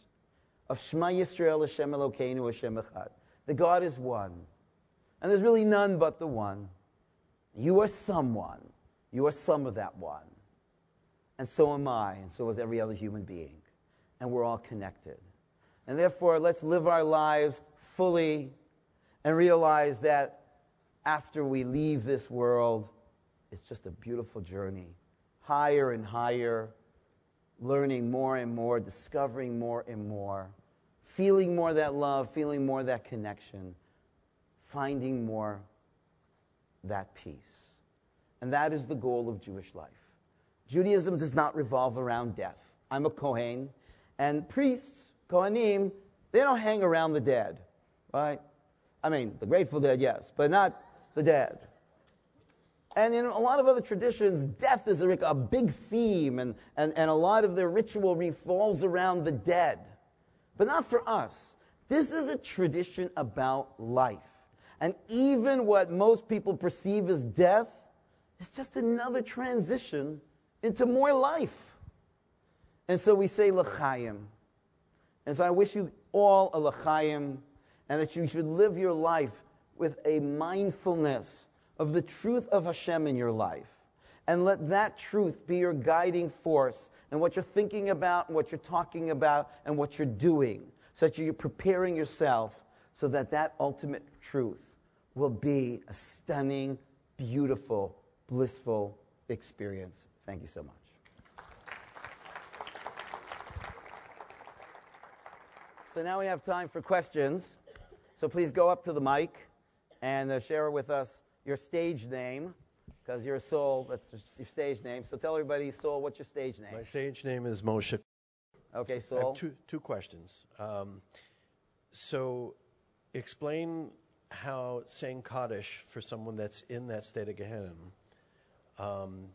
of Shema Yisrael Hashem Elokeinu Hashem Echad. The God is one. And there's really none but the one. You are someone. You are some of that one. And so am I, and so is every other human being. And we're all connected. And therefore, let's live our lives fully and realize that after we leave this world, it's just a beautiful journey. Higher and higher, learning more and more, discovering more and more, feeling more that love, feeling more that connection, finding more that peace. And that is the goal of Jewish life. Judaism does not revolve around death. I'm a Kohen, and priests, Kohanim, they don't hang around the dead, right? I mean, the Grateful Dead, yes, but not the dead. And in a lot of other traditions, death is a, a big theme, and, and, and a lot of their ritual revolves around the dead. But not for us. This is a tradition about life. And even what most people perceive as death is just another transition into more life. And so we say l'chaim. And so I wish you all a l'chaim and that you should live your life with a mindfulness of the truth of Hashem in your life. And let that truth be your guiding force in what you're thinking about, what you're talking about, and what you're doing, so that you're preparing yourself so that that ultimate truth will be a stunning, beautiful, blissful experience. Thank you so much. So now we have time for questions. So please go up to the mic and uh, share with us your stage name, because you're Saul, that's your stage name. So tell everybody, Saul, what's your stage name? My stage name is Moshe. Okay, have two, two questions. Um, so, explain how saying Kaddish for someone that's in that state of Gehenna um,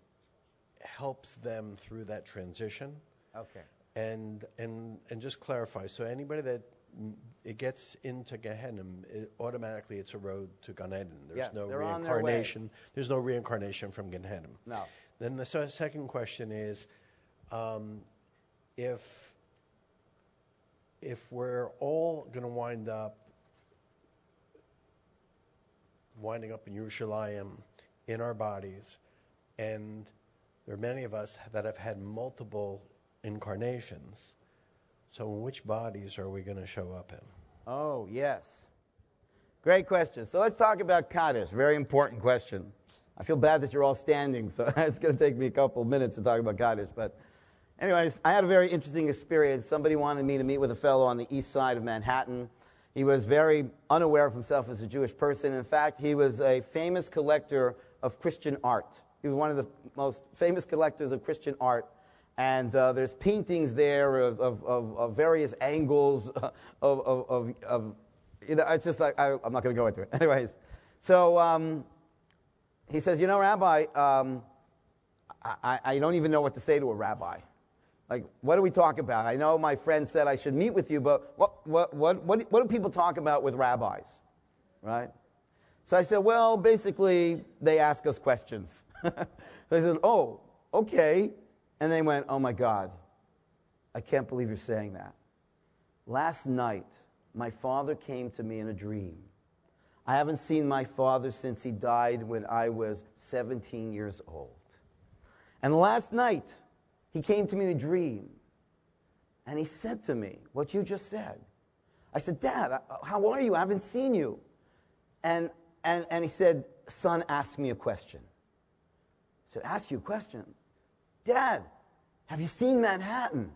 helps them through that transition. Okay. And, and, and just clarify so, anybody that mm, it gets into Gehenna, it, automatically it's a road to Gan Eden. There's Yes, no they're on their way. reincarnation. There's no reincarnation from Gehenna. No. Then the se- second question is um, if, if we're all going to wind up winding up in Yerushalayim in our bodies, and there are many of us that have had multiple incarnations. So, in which bodies are we going to show up in? Oh, yes. Great question. So let's talk about Kaddish. Very important question. I feel bad that you're all standing, so it's going to take me a couple minutes to talk about Kaddish. But, anyways, I had a very interesting experience. Somebody wanted me to meet with a fellow on the east side of Manhattan. He was very unaware of himself as a Jewish person. In fact, he was a famous collector of Christian art. He was one of the most famous collectors of Christian art. And uh, there's paintings there of, of, of, of various angles of, of, of, you know, it's just like, I, I'm not going to go into it. Anyways, so um, he says, you know, Rabbi, um, I, I don't even know what to say to a rabbi. Like, what do we talk about? I know my friend said I should meet with you, but what, what, what, what, what do people talk about with rabbis? Right? So I said, well, basically, they ask us questions. I said, oh, okay. And they went, oh my God, I can't believe you're saying that. Last night, my father came to me in a dream. I haven't seen my father since he died when I was 17 years old. And last night, he came to me in a dream. And he said to me, What you just said. I said, Dad, uh, how are you? I haven't seen you. And, and, and he said, Son, ask me a question. Said, Ask you a question? Dad, have you seen Manhattan?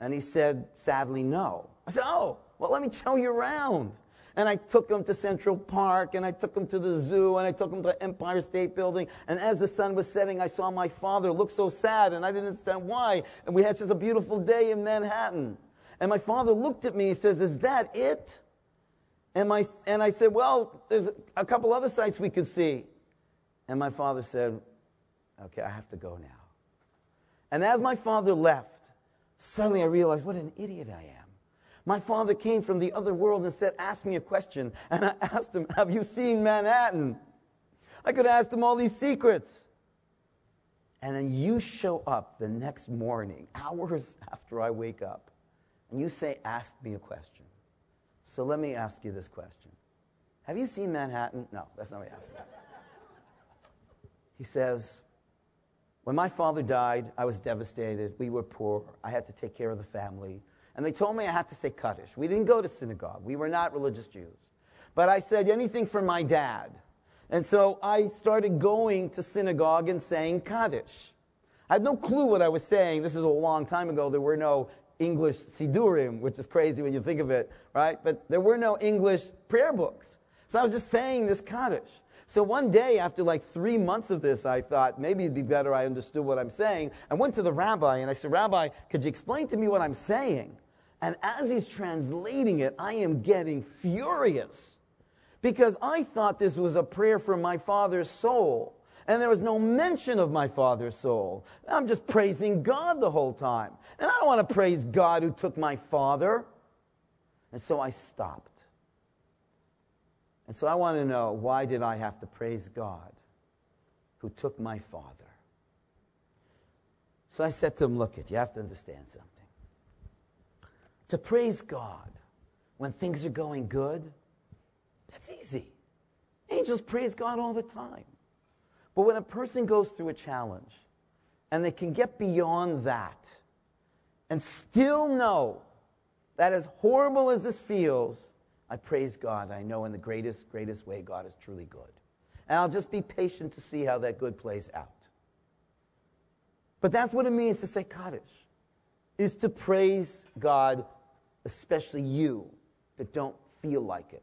And he said, Sadly, no. I said, Oh, well, let me show you around. And I took him to Central Park, and I took him to the zoo, and I took him to the Empire State Building. And as the sun was setting, I saw my father look so sad, and I didn't understand why. And we had such a beautiful day in Manhattan. And my father looked at me, he says, Is that it? And, my, and I said, Well, there's a couple other sites we could see. And my father said, Okay, I have to go now. And as my father left, suddenly I realized what an idiot I am. My father came from the other world and said, Ask me a question. And I asked him, Have you seen Manhattan? I could ask him all these secrets. And then you show up the next morning, hours after I wake up, and you say, Ask me a question. So let me ask you this question Have you seen Manhattan? No, that's not what he asked me. He says, When my father died, I was devastated. We were poor. I had to take care of the family. And they told me I had to say Kaddish. We didn't go to synagogue. We were not religious Jews. But I said anything for my dad. And so I started going to synagogue and saying Kaddish. I had no clue what I was saying. This is a long time ago. There were no English Sidurim, which is crazy when you think of it, right? But there were no English prayer books. So I was just saying this Kaddish. So one day, after like three months of this, I thought maybe it'd be better I understood what I'm saying. I went to the rabbi and I said, Rabbi, could you explain to me what I'm saying? And as he's translating it, I am getting furious because I thought this was a prayer for my father's soul. And there was no mention of my father's soul. I'm just praising God the whole time. And I don't want to praise God who took my father. And so I stopped. And so I want to know why did I have to praise God who took my father? So I said to him, Look, it, you have to understand something. To praise God when things are going good, that's easy. Angels praise God all the time. But when a person goes through a challenge and they can get beyond that and still know that as horrible as this feels, I praise God. I know in the greatest, greatest way God is truly good. And I'll just be patient to see how that good plays out. But that's what it means to say Kaddish, is to praise God, especially you that don't feel like it.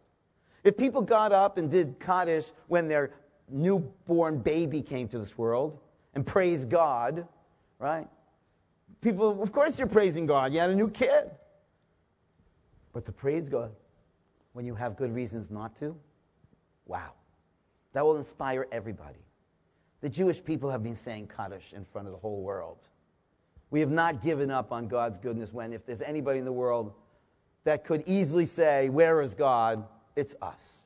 If people got up and did Kaddish when their newborn baby came to this world and praised God, right? People, of course, you're praising God. You had a new kid. But to praise God when you have good reasons not to, wow. That will inspire everybody. The Jewish people have been saying Kaddish in front of the whole world. We have not given up on God's goodness when, if there's anybody in the world that could easily say, Where is God? It's us.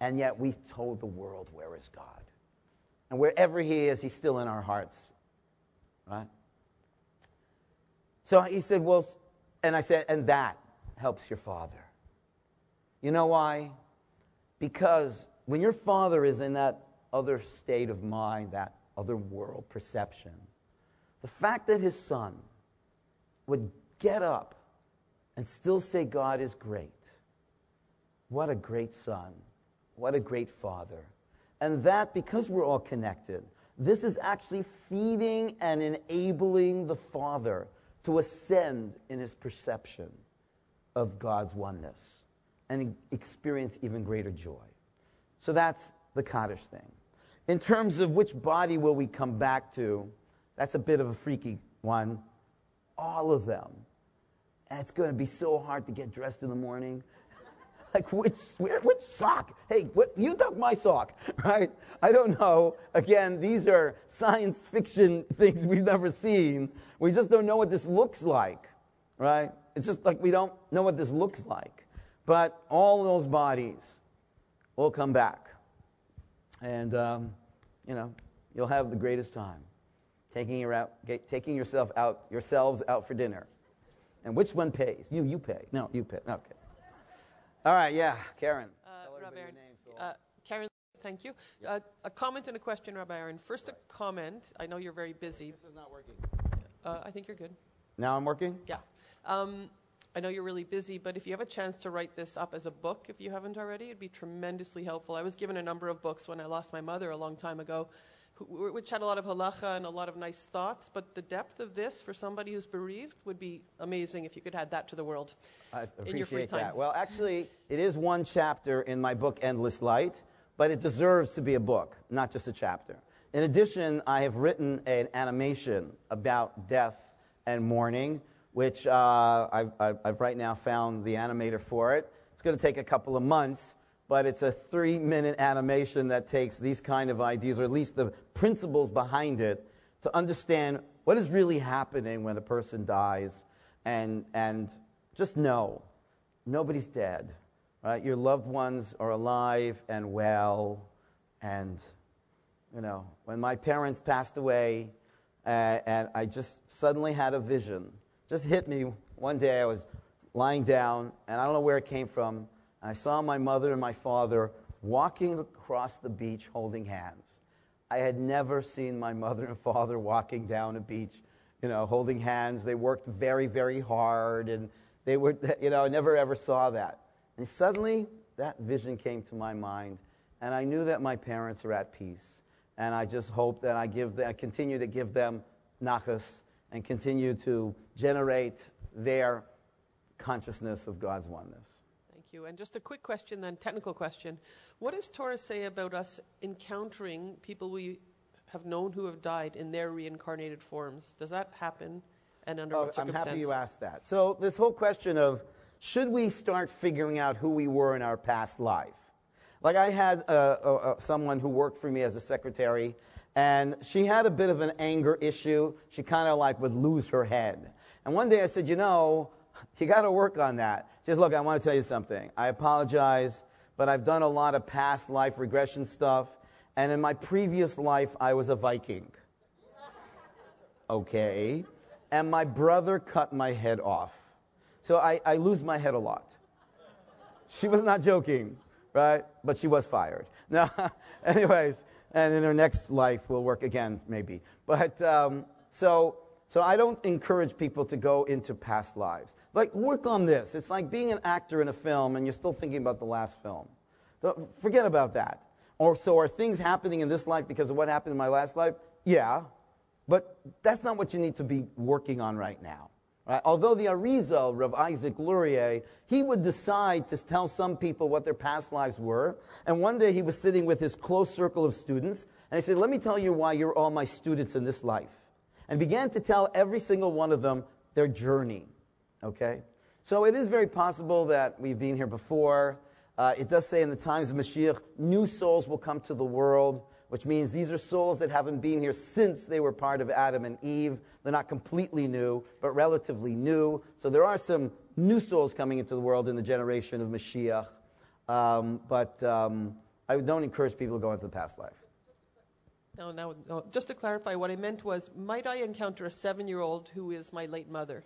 And yet we told the world, Where is God? And wherever He is, He's still in our hearts. Right? So he said, Well, and I said, And that helps your father. You know why? Because when your father is in that other state of mind, that other world perception, the fact that his son would get up and still say God is great what a great son. What a great father. And that, because we're all connected, this is actually feeding and enabling the father to ascend in his perception of God's oneness and experience even greater joy. So that's the Kaddish thing. In terms of which body will we come back to, that's a bit of a freaky one. All of them. And it's going to be so hard to get dressed in the morning. like which which sock? Hey, what, you took my sock, right? I don't know. Again, these are science fiction things we've never seen. We just don't know what this looks like, right? It's just like we don't know what this looks like. But all those bodies will come back, and um, you know you'll have the greatest time taking your out, taking yourself out, yourselves out for dinner. And which one pays? You, you pay. No, you pay. Okay. All right, yeah, Karen. Uh, Rabbi Aaron, uh, Karen, thank you. Uh, a comment and a question, Rabbi Aaron. First, right. a comment. I know you're very busy. This is not working. Uh, I think you're good. Now I'm working? Yeah. Um, I know you're really busy, but if you have a chance to write this up as a book, if you haven't already, it'd be tremendously helpful. I was given a number of books when I lost my mother a long time ago which had a lot of halacha and a lot of nice thoughts, but the depth of this for somebody who's bereaved would be amazing if you could add that to the world I in your free time. That. Well, actually, it is one chapter in my book, Endless Light, but it deserves to be a book, not just a chapter. In addition, I have written an animation about death and mourning, which uh, I've, I've right now found the animator for it. It's going to take a couple of months but it's a three minute animation that takes these kind of ideas, or at least the principles behind it, to understand what is really happening when a person dies and, and just know nobody's dead. Right? Your loved ones are alive and well. And, you know, when my parents passed away, uh, and I just suddenly had a vision, just hit me one day. I was lying down, and I don't know where it came from I saw my mother and my father walking across the beach holding hands. I had never seen my mother and father walking down a beach, you know, holding hands. They worked very, very hard, and they were, you know, I never ever saw that. And suddenly, that vision came to my mind, and I knew that my parents are at peace. And I just hope that I, give them, I continue to give them nachas and continue to generate their consciousness of God's oneness. Thank you. And just a quick question, then, technical question. What does Torah say about us encountering people we have known who have died in their reincarnated forms? Does that happen? And under Oh, what I'm happy you asked that. So, this whole question of should we start figuring out who we were in our past life? Like, I had uh, uh, uh, someone who worked for me as a secretary, and she had a bit of an anger issue. She kind of like would lose her head. And one day I said, You know, you got to work on that. She says, Look, I want to tell you something. I apologize, but I've done a lot of past life regression stuff, and in my previous life, I was a Viking. Okay. And my brother cut my head off. So I, I lose my head a lot. She was not joking, right? But she was fired. No, anyways, and in her next life we'll work again, maybe. But um, so, so I don't encourage people to go into past lives. Like, work on this. It's like being an actor in a film and you're still thinking about the last film. Don't, forget about that. Or so are things happening in this life because of what happened in my last life? Yeah, but that's not what you need to be working on right now. Right? Although the Arizal, Rav Isaac Luria, he would decide to tell some people what their past lives were. And one day he was sitting with his close circle of students, and he said, Let me tell you why you're all my students in this life. And began to tell every single one of them their journey. Okay? So it is very possible that we've been here before. Uh, it does say in the times of Mashiach, new souls will come to the world which means these are souls that haven't been here since they were part of Adam and Eve. They're not completely new, but relatively new. So there are some new souls coming into the world in the generation of Mashiach. Um, but um, I don't encourage people to go into the past life. No, no, no. Just to clarify, what I meant was, might I encounter a seven-year-old who is my late mother?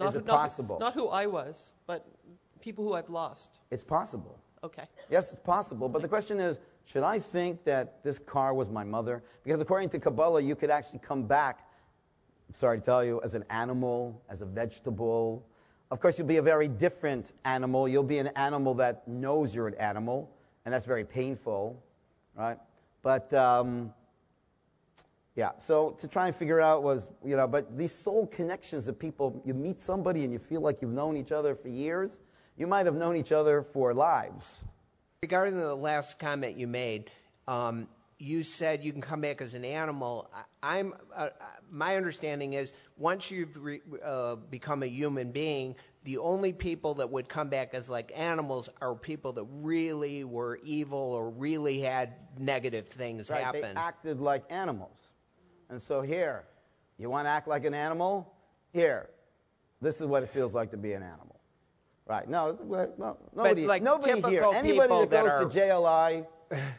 Is who- it possible? Not who I was, but people who I've lost. It's possible. Okay. Yes, it's possible. But the question is should I think that this car was my mother? Because according to Kabbalah, you could actually come back, sorry to tell you, as an animal, as a vegetable. Of course, you'll be a very different animal. You'll be an animal that knows you're an animal, and that's very painful, right? But um, yeah, so to try and figure out was, you know, but these soul connections of people, you meet somebody and you feel like you've known each other for years. You might have known each other for lives. Regarding the last comment you made, um, you said you can come back as an animal. I, I'm uh, my understanding is once you've re, uh, become a human being, the only people that would come back as like animals are people that really were evil or really had negative things Right, happen. They acted like animals. And so here, you want to act like an animal? Here, this is what it feels like to be an animal. Right. No, well, nobody, like, nobody here, typical anybody people that that goes are- to JLI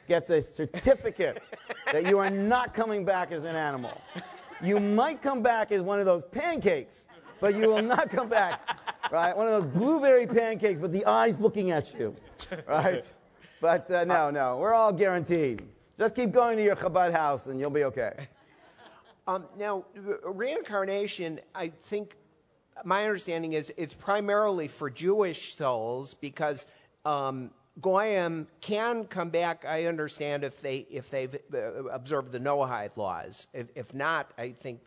gets a certificate that you are not coming back as an animal. You might come back as one of those pancakes, but you will not come back, right? One of those blueberry pancakes with the eyes looking at you, right? But uh, no, no, we're all guaranteed. Just keep going to your Chabad house and you'll be okay. Um, now, reincarnation, I think, my understanding is it's primarily for Jewish souls because um, Goyim can come back. I understand if they if they've uh, observed the Noahide laws. If, if not, I think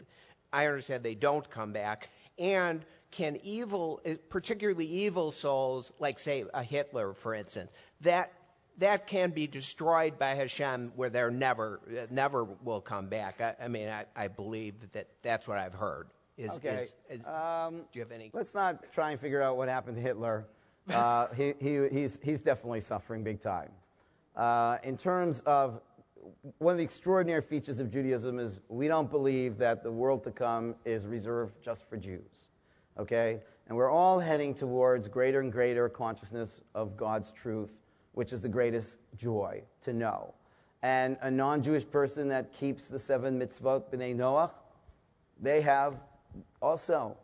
I understand they don't come back. And can evil, uh, particularly evil souls, like say a Hitler, for instance, that that can be destroyed by Hashem, where they're never, uh, never will come back. I, I mean, I, I believe that that's what I've heard. Is, Okay. is- is- Um, do you have any? Let's not try and figure out what happened to Hitler. Uh, he, he, he's, he's definitely suffering big time. Uh, in terms of one of the extraordinary features of Judaism is we don't believe that the world to come is reserved just for Jews. Okay? And we're all heading towards greater and greater consciousness of God's truth, which is the greatest joy to know. And a non Jewish person that keeps the seven mitzvot b'nai Noach, they have also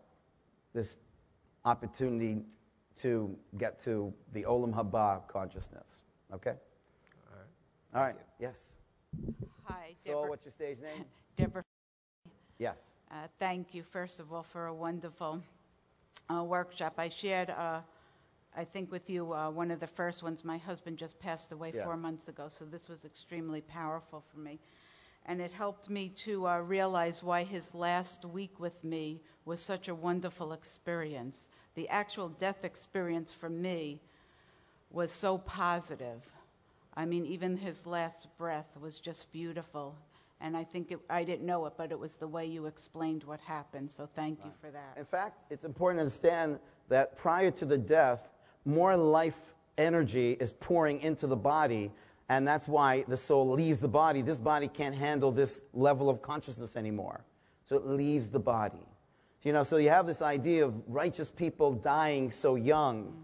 this opportunity to get to the Olam Haba consciousness. Okay? All right. All right. Yes. Hi, So, what's your stage name? Deborah. Yes. Uh, thank you, first of all, for a wonderful uh, workshop. I shared uh, I think with you, uh, one of the first ones, my husband just passed away Yes. four months ago, so this was extremely powerful for me. And it helped me to uh, realize why his last week with me was such a wonderful experience. The actual death experience for me was so positive. I mean, even his last breath was just beautiful. And I think it, I didn't know it, but it was the way you explained what happened. So thank you for that. In fact, it's important to understand that prior to the death, more life energy is pouring into the body, and that's why the soul leaves the body. This body can't handle this level of consciousness anymore. So it leaves the body. You know, so you have this idea of righteous people dying so young.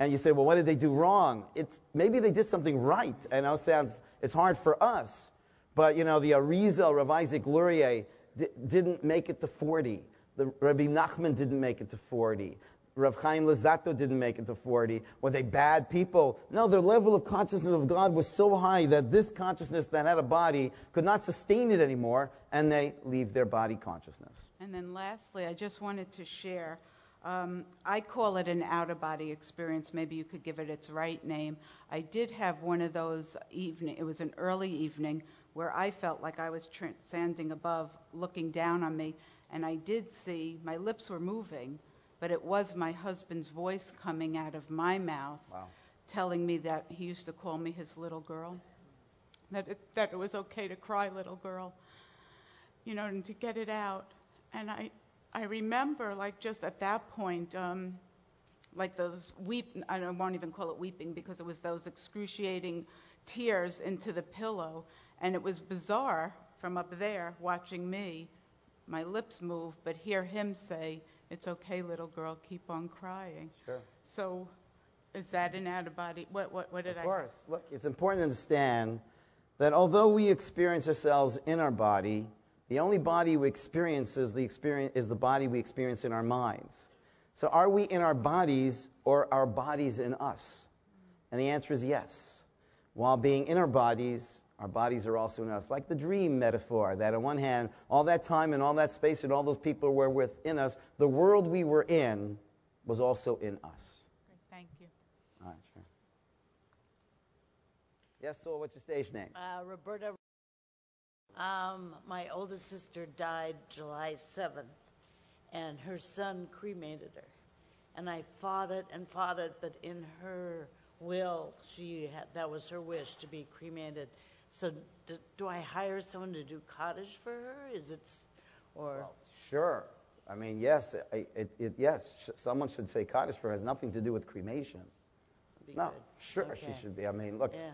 And you say, well, what did they do wrong? It's, maybe they did something right. And it sounds, it's hard for us. But, you know, the Arizal, Rav Isaac di- didn't make it to 40. The Rabbi Nachman didn't make it to 40. Rav Chaim Luzzatto didn't make it to 40. Were they bad people? No, their level of consciousness of God was so high that this consciousness that had a body could not sustain it anymore, and they leave their body consciousness. And then lastly, I just wanted to share. Um, I call it an out of body experience. Maybe you could give it its right name. I did have one of those evening. It was an early evening where I felt like I was transcending above, looking down on me, and I did see my lips were moving, but it was my husband's voice coming out of my mouth, Wow. telling me that he used to call me his little girl, that it, that it was okay to cry, little girl you know, and to get it out. And I, I remember, like, just at that point, um, like those weep, I don't, won't even call it weeping because it was those excruciating tears into the pillow. And it was bizarre from up there watching me, my lips move, but hear him say, It's okay, little girl, keep on crying. Sure. So, is that an out of body? What, what, what did I? Of course. Look, it's important to understand that although we experience ourselves in our body, the only body we experience is the, experience, is the body we experience in our minds. So are we in our bodies or our bodies in us? And the answer is yes. While being in our bodies, our bodies are also in us. Like the dream metaphor, that on one hand, all that time and all that space and all those people were within us, the world we were in was also in us. Thank you. All right, sure. Yes, so what's your stage name? Uh, Roberta. Um, my oldest sister died July 7th, and her son cremated her. And I fought it and fought it, but in her will, she had, that was her wish to be cremated. So, do, do I hire someone to do Kaddish for her? Is it, or Sure. I mean, yes, it, it, it, yes, sh- someone should say Kaddish for her. It has nothing to do with cremation. be No, good? sure Okay. she should be. I mean, look, Yeah.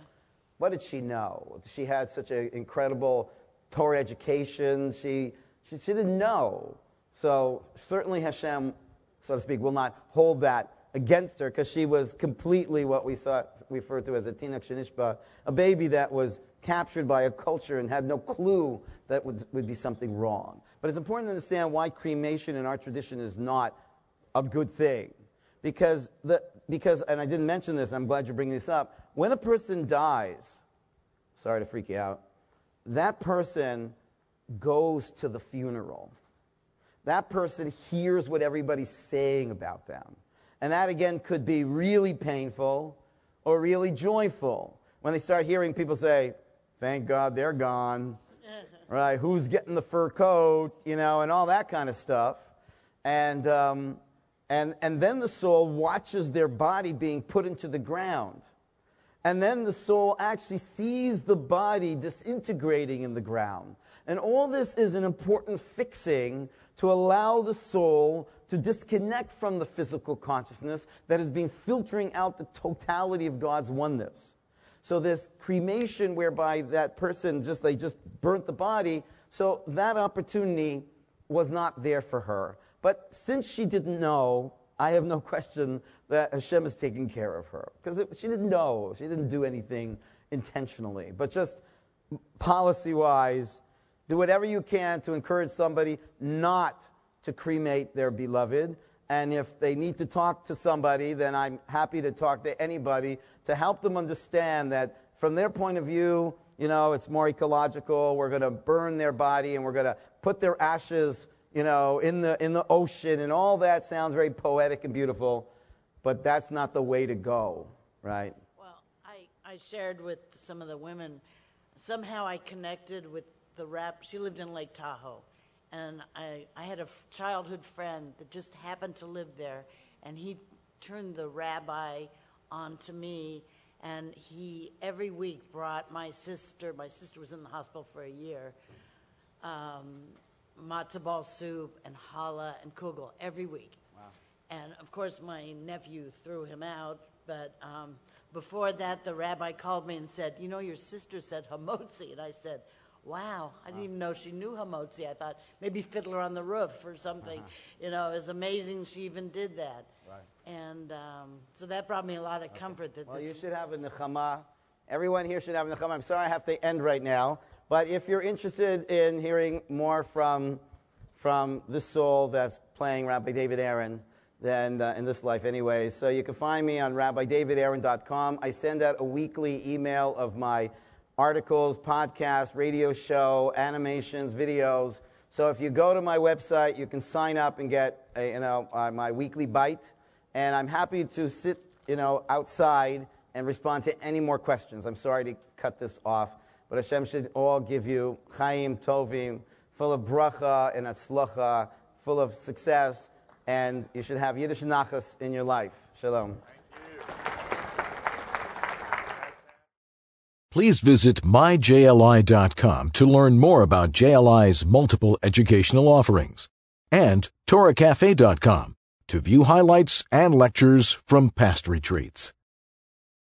what did she know? She had such an incredible Torah education. She, she, she didn't know. So certainly Hashem, so to speak, will not hold that against her because she was completely what we thought referred to as a tinok shenishba, a baby that was captured by a culture and had no clue that would, would be something wrong. But it's important to understand why cremation in our tradition is not a good thing. Because, the, because, and I didn't mention this, I'm glad you're bringing this up. When a person dies, sorry to freak you out, that person goes to the funeral. That person hears what everybody's saying about them. And that again could be really painful or really joyful. When they start hearing people say, thank God they're gone, right? Who's getting the fur coat, you know, and all that kind of stuff. And, um, and, and then the soul watches their body being put into the ground. And then the soul actually sees the body disintegrating in the ground. And all this is an important fixing to allow the soul to disconnect from the physical consciousness that has been filtering out the totality of God's oneness. So this cremation whereby that person just they just burnt the body, so that opportunity was not there for her. But since she didn't know, I have no question that Hashem is taking care of her. Because she didn't know. She didn't do anything intentionally. But just policy wise, do whatever you can to encourage somebody not to cremate their beloved. And if they need to talk to somebody, then I'm happy to talk to anybody to help them understand that from their point of view, you know, it's more ecological. We're going to burn their body and we're going to put their ashes, you know, in the, in the ocean and all that sounds very poetic and beautiful. but that's not the way to go, right? Well, I, I shared with some of the women. Somehow I connected with the rap. She lived in Lake Tahoe. And I, I had a f- childhood friend that just happened to live there. And he turned the rabbi on to me. And he every week brought my sister, my sister was in the hospital for a year, um, matzo ball soup and challah and kugel every week. Wow. And of course, my nephew threw him out. But um, before that, the rabbi called me and said, You know, your sister said hamotzi. And I said, Wow, I didn't even know she knew hamotzi. I thought maybe Fiddler on the Roof or something. You know, it was amazing she even did that. Right. And um, so that brought me a lot of comfort that Well, this you should have a nechama. Everyone here should have a nechama. I'm sorry I have to end right now, but if you're interested in hearing more from, from the soul that's playing Rabbi David Aaron, then uh, in this life anyway, so you can find me on rabbidavidaaron.com. I send out a weekly email of my articles, podcasts, radio show, animations, videos. So if you go to my website, you can sign up and get a, you know, uh, my weekly bite. And I'm happy to sit you know, outside and respond to any more questions. I'm sorry to cut this off, but Hashem should all give you chaim tovim, full of bracha and atzlacha, full of success, and you should have Yiddish nachas in your life. Shalom. Please visit myjli.com to learn more about JLI's multiple educational offerings and TorahCafe.com to view highlights and lectures from past retreats.